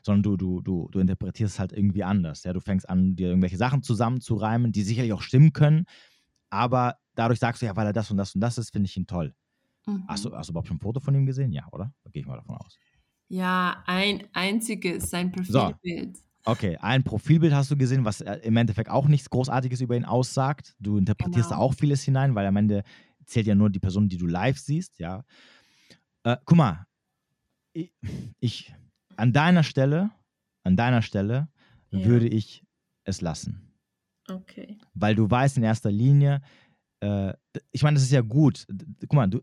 Sondern du, du, du, du interpretierst es halt irgendwie anders. Ja? Du fängst an, dir irgendwelche Sachen zusammenzureimen, die sicherlich auch stimmen können, aber dadurch sagst du ja, weil er das und das und das ist, finde ich ihn toll. Mhm. Hast, du, hast du überhaupt schon ein Foto von ihm gesehen? Ja, oder? Da gehe ich mal davon aus. Ja, ein einziges, sein Profilbild. So. Okay, ein Profilbild hast du gesehen, was äh, im Endeffekt auch nichts Großartiges über ihn aussagt. Du interpretierst genau. da auch vieles hinein, weil am Ende zählt ja nur die Person, die du live siehst, ja. Äh, guck mal, ich, ich, an deiner Stelle, an deiner Stelle ja. würde ich es lassen. Okay. Weil du weißt in erster Linie, äh, ich meine, das ist ja gut. Guck mal, du,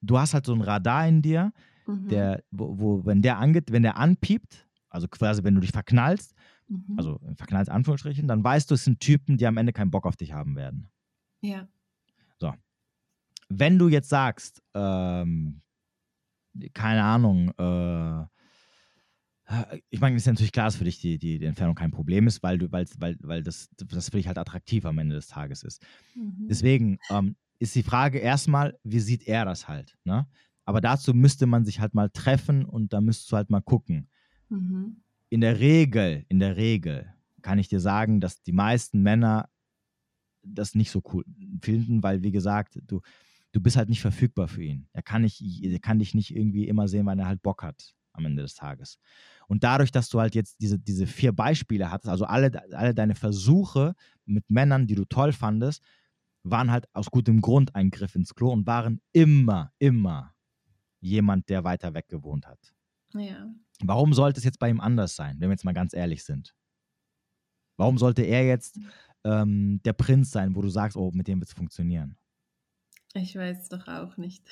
du hast halt so ein Radar in dir, mhm. der, wo, wo, wenn der angeht, wenn der anpiept, also quasi, wenn du dich verknallst, mhm. also verknallst Anführungsstrichen, dann weißt du, es sind Typen, die am Ende keinen Bock auf dich haben werden. Ja. So. Wenn du jetzt sagst, ähm, keine Ahnung, äh, ich meine, es ist natürlich klar, dass für dich die, die, die, Entfernung kein Problem ist, weil, du, weil, weil, weil das, das für dich halt attraktiv am Ende des Tages ist. Mhm. Deswegen ähm, ist die Frage erstmal, wie sieht er das halt? Ne? Aber dazu müsste man sich halt mal treffen und da müsstest du halt mal gucken. Mhm. In der Regel, in der Regel kann ich dir sagen, dass die meisten Männer das nicht so cool finden, weil, wie gesagt, du, du bist halt nicht verfügbar für ihn. Er kann, nicht, er kann dich nicht irgendwie immer sehen, weil er halt Bock hat am Ende des Tages. Und dadurch, dass du halt jetzt diese, diese vier Beispiele hattest, also alle, alle deine Versuche mit Männern, die du toll fandest, waren halt aus gutem Grund ein Griff ins Klo und waren immer, immer jemand, der weiter weg gewohnt hat. Ja. Warum sollte es jetzt bei ihm anders sein, wenn wir jetzt mal ganz ehrlich sind? Warum sollte er jetzt ähm, der Prinz sein, wo du sagst, oh, mit dem wird es funktionieren? Ich weiß doch auch nicht.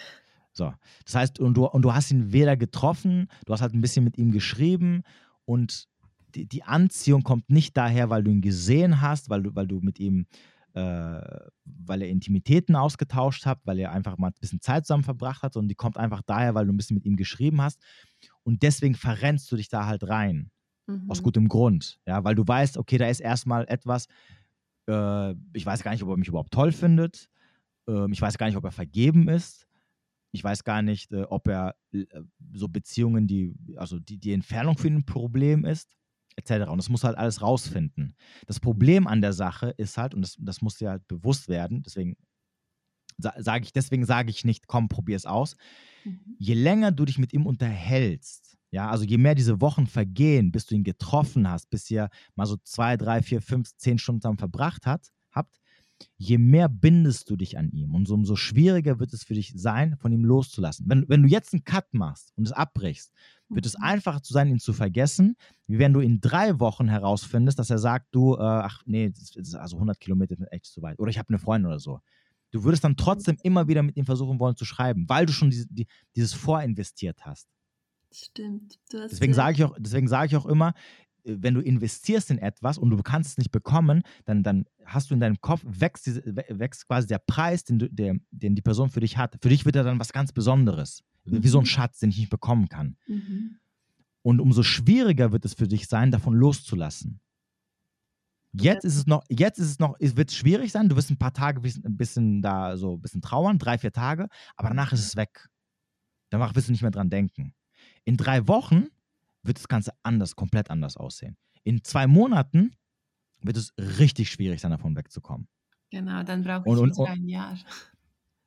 So, das heißt, und du, und du hast ihn weder getroffen, du hast halt ein bisschen mit ihm geschrieben und die, die Anziehung kommt nicht daher, weil du ihn gesehen hast, weil du, weil du mit ihm, äh, weil er Intimitäten ausgetauscht habt, weil er einfach mal ein bisschen Zeit zusammen verbracht hat, sondern die kommt einfach daher, weil du ein bisschen mit ihm geschrieben hast und deswegen verrennst du dich da halt rein. Mhm. Aus gutem Grund. Ja, weil du weißt, okay, da ist erstmal etwas, äh, ich weiß gar nicht, ob er mich überhaupt toll findet. Äh, ich weiß gar nicht, ob er vergeben ist. Ich weiß gar nicht, äh, ob er äh, so Beziehungen, die, also die, die Entfernung für ihn ein Problem ist, etc. Und das muss halt alles rausfinden. Das Problem an der Sache ist halt, und das, das muss dir halt bewusst werden, deswegen sage ich, deswegen sage ich nicht, komm, probier es aus. Mhm. Je länger du dich mit ihm unterhältst, ja, also je mehr diese Wochen vergehen, bis du ihn getroffen hast, bis ihr mal so zwei, drei, vier, fünf, zehn Stunden zusammen verbracht hat, habt, je mehr bindest du dich an ihm und umso schwieriger wird es für dich sein, von ihm loszulassen. Wenn, wenn du jetzt einen Cut machst und es abbrichst, wird es mhm. einfacher zu sein, ihn zu vergessen, wie wenn du in drei Wochen herausfindest, dass er sagt, du, äh, ach nee, das ist also 100 Kilometer echt zu weit. Oder ich habe eine Freundin oder so. Du würdest dann trotzdem immer wieder mit ihm versuchen wollen zu schreiben, weil du schon diese, die, dieses vorinvestiert hast. Stimmt. deswegen sage ich, auch, sag ich auch immer, wenn du investierst in etwas und du kannst es nicht bekommen, dann, dann hast du in deinem Kopf, wächst, diese, wächst quasi der Preis, den, du, der, den die Person für dich hat. Für dich wird er dann was ganz Besonderes. Mhm. Wie so ein mhm. Schatz, den ich nicht bekommen kann. Mhm. Und umso schwieriger wird es für dich sein, davon loszulassen. Jetzt ist es noch, jetzt ist es noch, es wird schwierig sein. Du wirst ein paar Tage ein bisschen da so ein bisschen trauern, drei, vier Tage, aber danach ist es weg. Danach wirst du nicht mehr dran denken. In drei Wochen wird das Ganze anders, komplett anders aussehen. In zwei Monaten wird es richtig schwierig sein, davon wegzukommen. Genau, dann brauche ich und, und, ein Jahr.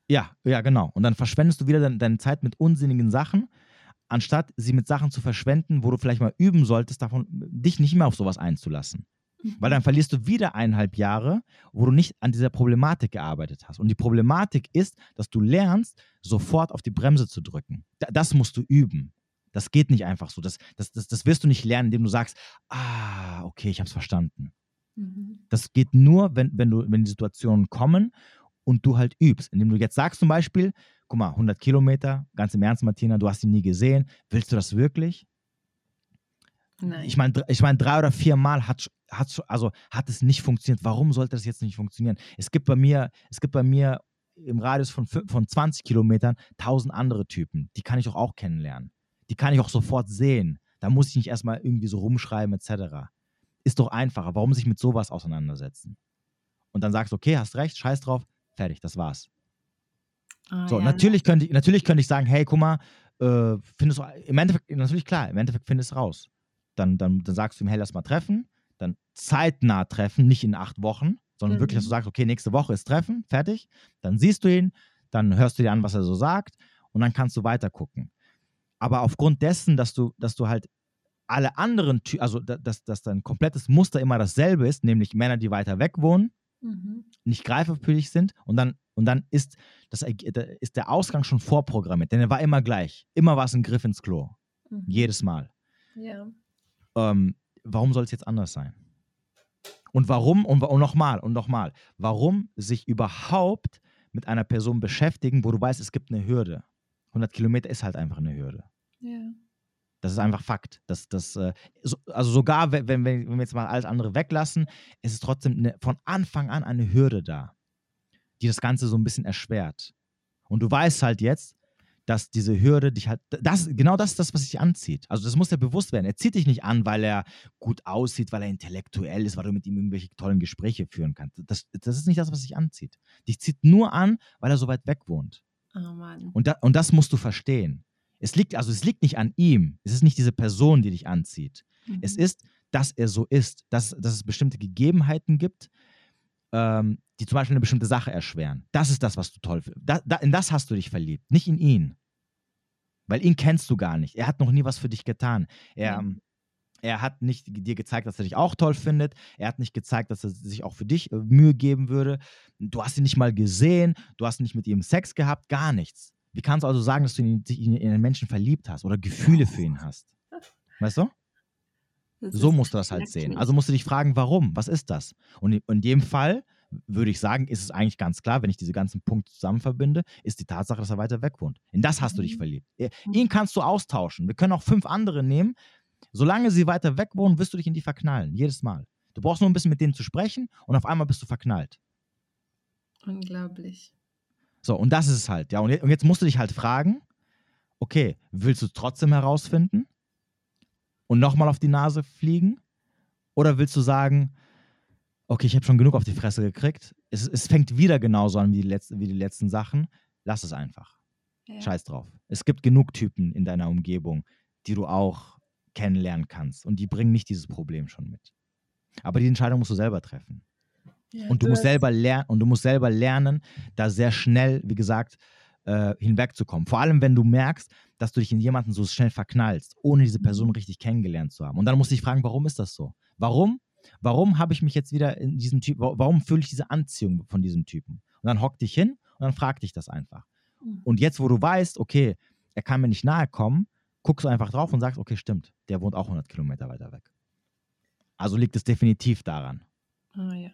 Ja, ja, genau. Und dann verschwendest du wieder deine, deine Zeit mit unsinnigen Sachen, anstatt sie mit Sachen zu verschwenden, wo du vielleicht mal üben solltest, davon dich nicht mehr auf sowas einzulassen. Weil dann verlierst du wieder eineinhalb Jahre, wo du nicht an dieser Problematik gearbeitet hast. Und die Problematik ist, dass du lernst, sofort auf die Bremse zu drücken. Das musst du üben. Das geht nicht einfach so. Das, das, das, das wirst du nicht lernen, indem du sagst, ah, okay, ich habe es verstanden. Mhm. Das geht nur, wenn, wenn, du, wenn die Situationen kommen und du halt übst. Indem du jetzt sagst zum Beispiel, guck mal, 100 Kilometer, ganz im Ernst, Martina, du hast ihn nie gesehen. Willst du das wirklich? Nein. Ich meine, ich mein, drei oder vier Mal hat, hat, also hat es nicht funktioniert. Warum sollte das jetzt nicht funktionieren? Es gibt bei mir, es gibt bei mir im Radius von, von 20 Kilometern tausend andere Typen. Die kann ich doch auch kennenlernen. Die kann ich auch sofort sehen. Da muss ich nicht erstmal irgendwie so rumschreiben, etc. Ist doch einfacher. Warum sich mit sowas auseinandersetzen? Und dann sagst du, okay, hast recht, scheiß drauf, fertig, das war's. Ah, so, ja, natürlich, könnte ich, natürlich könnte ich sagen, hey, guck mal, äh, findest du, im Endeffekt, natürlich klar, im Endeffekt findest du raus dann, dann, dann sagst du ihm, hey, lass mal treffen, dann zeitnah treffen, nicht in acht Wochen, sondern mhm. wirklich, dass du mhm. sagst, okay, nächste Woche ist Treffen, fertig, dann siehst du ihn, dann hörst du dir an, was er so sagt und dann kannst du weiter gucken. Aber aufgrund dessen, dass du, dass du halt alle anderen, also dass, dass dein komplettes Muster immer dasselbe ist, nämlich Männer, die weiter weg wohnen, mhm. nicht greifbar sind und dann, und dann ist, das, ist der Ausgang schon vorprogrammiert, denn er war immer gleich. Immer war es ein Griff ins Klo. Mhm. Jedes Mal. Ja ähm, warum soll es jetzt anders sein? Und warum, und, und nochmal, und nochmal, warum sich überhaupt mit einer Person beschäftigen, wo du weißt, es gibt eine Hürde. 100 Kilometer ist halt einfach eine Hürde. Ja. Das ist einfach Fakt. Das, das, äh, also sogar, wenn, wenn, wenn wir jetzt mal alles andere weglassen, ist es trotzdem eine, von Anfang an eine Hürde da, die das Ganze so ein bisschen erschwert. Und du weißt halt jetzt, dass diese Hürde dich halt, das, genau das ist das, was dich anzieht. Also das muss dir bewusst werden. Er zieht dich nicht an, weil er gut aussieht, weil er intellektuell ist, weil du mit ihm irgendwelche tollen Gespräche führen kannst. Das, das ist nicht das, was dich anzieht. Dich zieht nur an, weil er so weit weg wohnt. Oh Mann. Und, da, und das musst du verstehen. Es liegt, also es liegt nicht an ihm. Es ist nicht diese Person, die dich anzieht. Mhm. Es ist, dass er so ist, dass, dass es bestimmte Gegebenheiten gibt, ähm, die zum Beispiel eine bestimmte Sache erschweren. Das ist das, was du toll findest. Da, da, in das hast du dich verliebt, nicht in ihn. Weil ihn kennst du gar nicht. Er hat noch nie was für dich getan. Er, mhm. er hat nicht dir gezeigt, dass er dich auch toll findet. Er hat nicht gezeigt, dass er sich auch für dich äh, Mühe geben würde. Du hast ihn nicht mal gesehen. Du hast nicht mit ihm Sex gehabt. Gar nichts. Wie kannst du also sagen, dass du ihn, in, in einen Menschen verliebt hast oder Gefühle für ihn hast? Weißt du? So musst du das halt sehen. Also musst du dich fragen, warum? Was ist das? Und in dem Fall würde ich sagen, ist es eigentlich ganz klar, wenn ich diese ganzen Punkte zusammen verbinde, ist die Tatsache, dass er weiter weg wohnt. In das hast du dich mhm. verliebt. Mhm. Ihn kannst du austauschen. Wir können auch fünf andere nehmen. Solange sie weiter weg wohnen, wirst du dich in die verknallen. Jedes Mal. Du brauchst nur ein bisschen mit denen zu sprechen und auf einmal bist du verknallt. Unglaublich. So, und das ist es halt. Ja, und jetzt musst du dich halt fragen, okay, willst du es trotzdem herausfinden und nochmal auf die Nase fliegen? Oder willst du sagen, okay, ich habe schon genug auf die Fresse gekriegt. Es, es fängt wieder genauso an wie die, letzten, wie die letzten Sachen. Lass es einfach. Ja. Scheiß drauf. Es gibt genug Typen in deiner Umgebung, die du auch kennenlernen kannst. Und die bringen nicht dieses Problem schon mit. Aber die Entscheidung musst du selber treffen. Ja, und du, musst selber lernen und du musst selber lernen, da sehr schnell, wie gesagt, äh, hinwegzukommen. Vor allem, wenn du merkst, dass du dich in jemanden so schnell verknallst, ohne diese Person mhm. richtig kennengelernt zu haben. Und dann musst du dich fragen, warum ist das so? Warum? Warum habe ich mich jetzt wieder in diesen Typ, warum fühle ich diese Anziehung von diesem Typen? Und dann hock dich hin und dann frag dich das einfach. Mhm. Und jetzt, wo du weißt, okay, er kann mir nicht nahe kommen, guckst du einfach drauf und sagst, okay, stimmt, der wohnt auch 100 Kilometer weiter weg. Also liegt es definitiv daran. Ah, ja.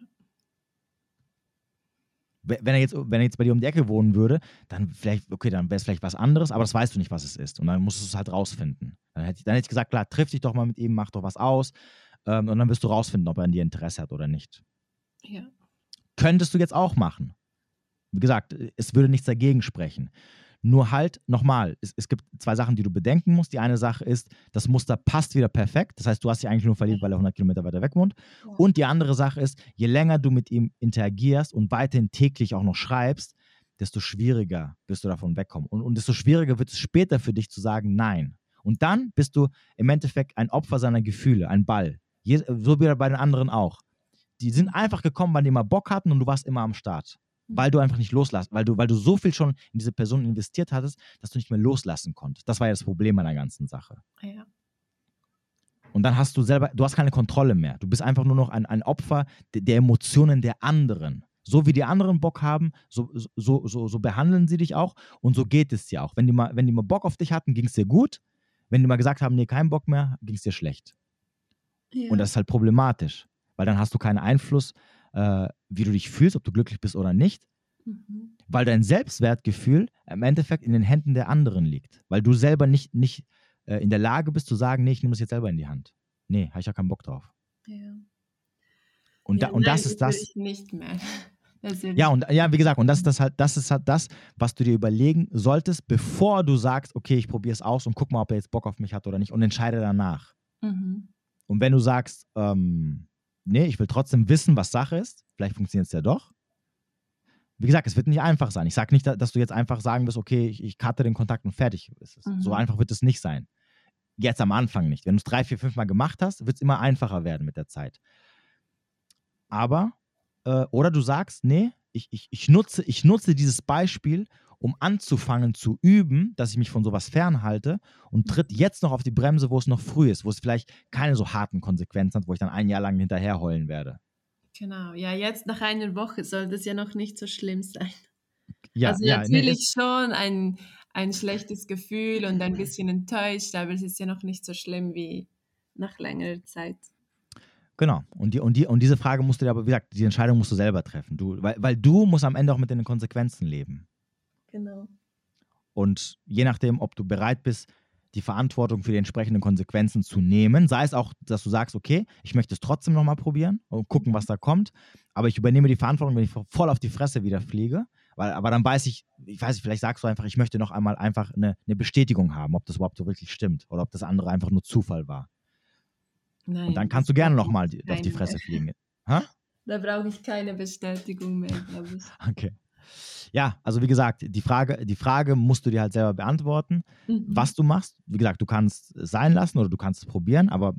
Wenn er, jetzt, wenn er jetzt bei dir um die Ecke wohnen würde, dann vielleicht, okay, dann wäre es vielleicht was anderes, aber das weißt du nicht, was es ist. Und dann musst du es halt rausfinden. Dann hätte, ich, dann hätte ich gesagt, klar, triff dich doch mal mit ihm, mach doch was aus. Ähm, und dann wirst du rausfinden, ob er an dir Interesse hat oder nicht. Ja. Könntest du jetzt auch machen. Wie gesagt, es würde nichts dagegen sprechen. Nur halt, nochmal, es, es, gibt zwei Sachen, die du bedenken musst. Die eine Sache ist, das Muster passt wieder perfekt. Das heißt, du hast dich eigentlich nur verliebt, weil er 100 Kilometer weiter weg wohnt. Ja. Und die andere Sache ist, je länger du mit ihm interagierst und weiterhin täglich auch noch schreibst, desto schwieriger wirst du davon wegkommen. Und, und desto schwieriger wird es später für dich zu sagen Nein. Und dann bist du im Endeffekt ein Opfer seiner Gefühle, ein Ball. Je, so wie bei den anderen auch. Die sind einfach gekommen, weil die mal Bock hatten und du warst immer am Start weil du einfach nicht loslässt, weil du, weil du so viel schon in diese Person investiert hattest, dass du nicht mehr loslassen konntest. Das war ja das Problem an der ganzen Sache. Ja. Und dann hast du selber, du hast keine Kontrolle mehr. Du bist einfach nur noch ein, ein Opfer der, der Emotionen der anderen. So wie die anderen Bock haben, so, so, so, so behandeln sie dich auch und so geht es dir auch. Wenn die mal, wenn die mal Bock auf dich hatten, ging es dir gut. Wenn die mal gesagt haben, nee, keinen Bock mehr, ging es dir schlecht. Ja. Und das ist halt problematisch, weil dann hast du keinen Einfluss äh, wie du dich fühlst, ob du glücklich bist oder nicht, mhm. weil dein Selbstwertgefühl im Endeffekt in den Händen der anderen liegt, weil du selber nicht, nicht äh, in der Lage bist zu sagen, nee, ich nehme das jetzt selber in die Hand. Nee, habe ich ja keinen Bock drauf. Ja. Und, ja, da, und nein, das ist das. Ich nicht mehr. Ja, und ja, wie gesagt, und das ist das halt, das ist halt das, was du dir überlegen solltest, bevor du sagst, okay, ich probiere es aus und guck mal, ob er jetzt Bock auf mich hat oder nicht und entscheide danach. Mhm. Und wenn du sagst, ähm, nee, ich will trotzdem wissen, was Sache ist. Vielleicht funktioniert es ja doch. Wie gesagt, es wird nicht einfach sein. Ich sage nicht, dass du jetzt einfach sagen wirst, okay, ich, ich cutte den Kontakt und fertig ist es. Mhm. So einfach wird es nicht sein. Jetzt am Anfang nicht. Wenn du es drei, vier, fünf Mal gemacht hast, wird es immer einfacher werden mit der Zeit. Aber, äh, oder du sagst, nee, ich, ich, ich, nutze, ich nutze dieses Beispiel, um anzufangen zu üben, dass ich mich von sowas fernhalte und mhm. tritt jetzt noch auf die Bremse, wo es noch früh ist, wo es vielleicht keine so harten Konsequenzen hat, wo ich dann ein Jahr lang hinterher heulen werde. Genau, ja, jetzt nach einer Woche soll das ja noch nicht so schlimm sein. Ja, also ja, natürlich nee, schon ein, ein schlechtes Gefühl und ein bisschen enttäuscht, aber es ist ja noch nicht so schlimm wie nach längerer Zeit. Genau. Und, die, und, die, und diese Frage musst du dir aber, wie gesagt, die Entscheidung musst du selber treffen. Du, weil, weil du musst am Ende auch mit den Konsequenzen leben. Genau. Und je nachdem, ob du bereit bist, die Verantwortung für die entsprechenden Konsequenzen zu nehmen, sei es auch, dass du sagst, okay, ich möchte es trotzdem nochmal probieren und gucken, was da kommt, aber ich übernehme die Verantwortung, wenn ich voll auf die Fresse wieder fliege, weil, aber dann weiß ich, ich weiß nicht, vielleicht sagst du einfach, ich möchte noch einmal einfach eine, eine Bestätigung haben, ob das überhaupt so wirklich stimmt oder ob das andere einfach nur Zufall war. Nein, und dann kannst du gerne nochmal auf die Fresse fliegen. Ha? Da brauche ich keine Bestätigung mehr, glaube ich. Okay ja, also wie gesagt, die Frage, die Frage musst du dir halt selber beantworten, mhm. was du machst. Wie gesagt, du kannst es sein lassen oder du kannst es probieren, aber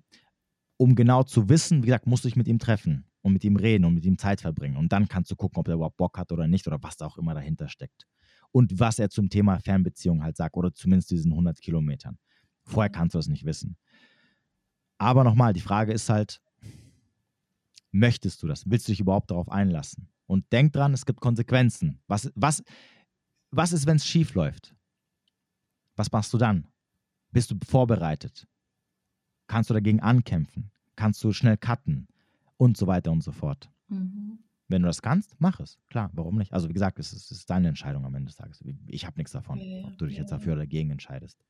um genau zu wissen, wie gesagt, musst du dich mit ihm treffen und mit ihm reden und mit ihm Zeit verbringen. Und dann kannst du gucken, ob er überhaupt Bock hat oder nicht oder was da auch immer dahinter steckt. Und was er zum Thema Fernbeziehung halt sagt oder zumindest diesen 100 Kilometern. Vorher kannst du das nicht wissen. Aber nochmal, die Frage ist halt, möchtest du das? Willst du dich überhaupt darauf einlassen? Und denk dran, es gibt Konsequenzen. Was, was, was ist, wenn es schief läuft? Was machst du dann? Bist du vorbereitet? Kannst du dagegen ankämpfen? Kannst du schnell cutten? Und so weiter und so fort. Mhm. Wenn du das kannst, mach es. Klar, warum nicht? Also wie gesagt, es ist, es ist deine Entscheidung am Ende des Tages. Ich habe nichts davon, ja, ob du dich ja, jetzt dafür oder dagegen entscheidest.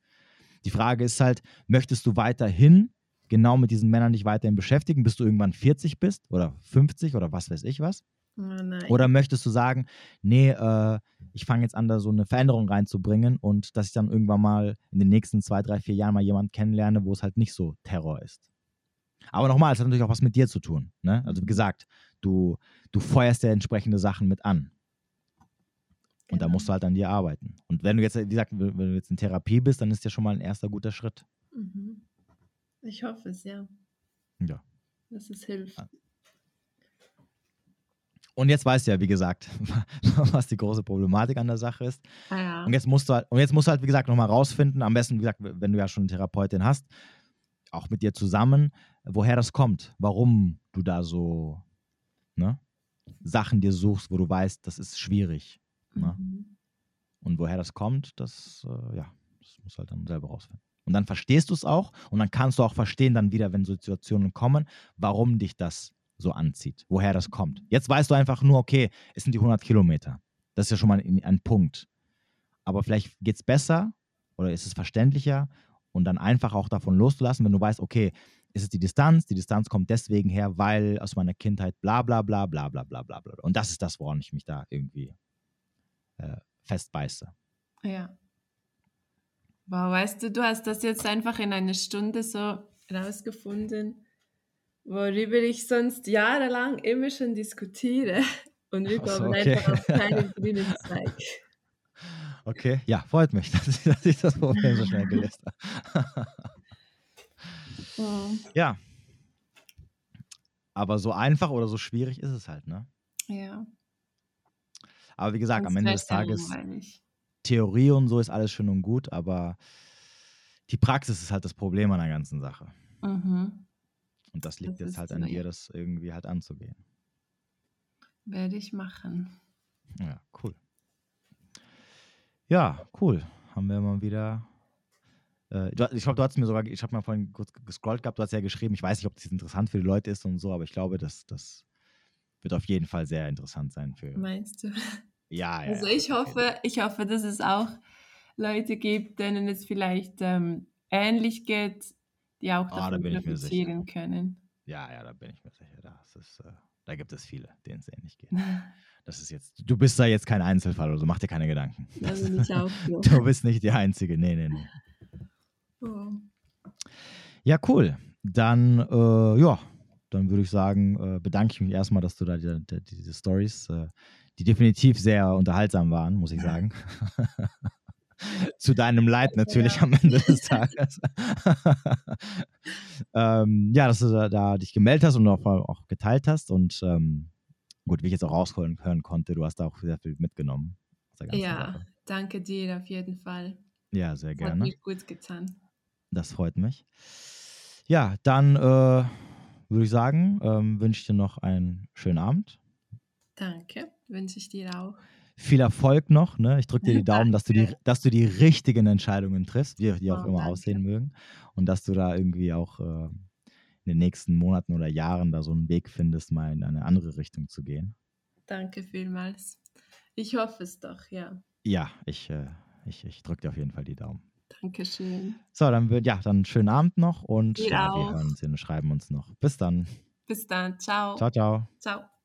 Die Frage ist halt, möchtest du weiterhin genau mit diesen Männern dich weiterhin beschäftigen, bis du irgendwann 40 bist oder 50 oder was weiß ich was? Oh Oder möchtest du sagen, nee, äh, ich fange jetzt an, da so eine Veränderung reinzubringen und dass ich dann irgendwann mal in den nächsten zwei, drei, vier Jahren mal jemanden kennenlerne, wo es halt nicht so Terror ist. Aber nochmal, es hat natürlich auch was mit dir zu tun. Ne? Also wie gesagt, du, du feuerst ja entsprechende Sachen mit an. Und da musst du halt an dir arbeiten. Und wenn du jetzt, wie gesagt, wenn du jetzt in Therapie bist, dann ist ja schon mal ein erster guter Schritt. Mhm. Ich hoffe es, ja. Ja. Dass es hilft. Und jetzt weißt du ja, wie gesagt, was die große Problematik an der Sache ist. Ah, ja. Und jetzt musst du halt, und jetzt musst du halt, wie gesagt, nochmal rausfinden, am besten, wie gesagt, wenn du ja schon eine Therapeutin hast, auch mit dir zusammen, woher das kommt, warum du da so ne, Sachen dir suchst, wo du weißt, das ist schwierig. Ne? Mhm. Und woher das kommt, das, äh, ja, das musst du halt dann selber rausfinden. Und dann verstehst du es auch und dann kannst du auch verstehen, dann wieder, wenn Situationen kommen, warum dich das so anzieht, woher das kommt. Jetzt weißt du einfach nur, okay, es sind die 100 Kilometer. Das ist ja schon mal ein, ein Punkt. Aber vielleicht geht es besser oder ist es verständlicher und dann einfach auch davon loszulassen, wenn du weißt, okay, ist es die Distanz, die Distanz kommt deswegen her, weil aus meiner Kindheit bla bla bla bla bla bla bla bla. Und das ist das, woran ich mich da irgendwie äh, festbeiße. Ja. Wow, weißt du, du hast das jetzt einfach in einer Stunde so rausgefunden, worüber ich sonst jahrelang immer schon diskutiere. Und wir kommen okay. einfach auf keinen grünen Zweig. Okay, ja, freut mich, dass ich, dass ich das Problem so schnell gelöst habe. Oh, ja. Aber so einfach oder so schwierig ist es halt, ne? ja. Aber wie gesagt, am Sonst Ende des Tages. Theorie und so ist alles schön und gut, aber die Praxis ist halt das Problem an der ganzen Sache. Mhm. Und das liegt Das jetzt halt an ja. das irgendwie halt anzugehen. Werde ich machen. Ja, cool. Ja, cool. Haben wir mal wieder. Äh, ich glaube, du hast mir sogar, ich habe mal vorhin kurz gescrollt gehabt, du hast ja geschrieben, ich weiß nicht, ob das interessant für die Leute ist und so, aber ich glaube, das, das wird auf jeden Fall sehr interessant sein für. Meinst du? Ja, ja. Also ich hoffe, ich hoffe, dass es auch Leute gibt, denen es vielleicht ähm, ähnlich geht, die auch Ah, da davon bin ich mir sicher. profitieren können. Ja, ja, da bin ich mir sicher. Das ist, äh, da gibt es viele, denen es ähnlich geht. Das ist jetzt, du bist da jetzt kein Einzelfall oder so, mach dir keine Gedanken. Da ich auch. Du bist nicht die Einzige. Nee, nee, nee. Oh. Ja, cool. Dann, äh, ja, dann würde ich sagen, äh, bedanke ich mich erstmal, dass du da die, die, diese Stories, äh, die definitiv sehr unterhaltsam waren, muss ich sagen. Zu deinem Leid natürlich Ja. am Ende des Tages. ähm, ja, dass du da, da dich gemeldet hast und auch, auch geteilt hast. Und ähm, gut, wie ich jetzt auch raushören hören konnte, du hast da auch sehr viel mitgenommen. Ja, Sache. danke dir auf jeden Fall. Ja, sehr Hat gerne. mir gut getan. Das freut mich. Ja, dann äh, würde ich sagen, ähm, wünsche ich dir noch einen schönen Abend. Danke, wünsche ich dir auch. Viel Erfolg noch. Ne? Ich drücke dir die Daumen, dass du die, dass du die richtigen Entscheidungen triffst, wie die auch Oh, immer danke. aussehen mögen. Und dass du da irgendwie auch äh, in den nächsten Monaten oder Jahren da so einen Weg findest, mal in eine andere Richtung zu gehen. Danke vielmals. Ich hoffe es doch, ja. Ja, ich, äh, ich, ich drücke dir auf jeden Fall die Daumen. Dankeschön. So, dann wird ja dann schönen Abend noch und ja, wir auch. hören uns und schreiben uns noch. Bis dann. Bis dann. Ciao. Ciao, ciao. Ciao.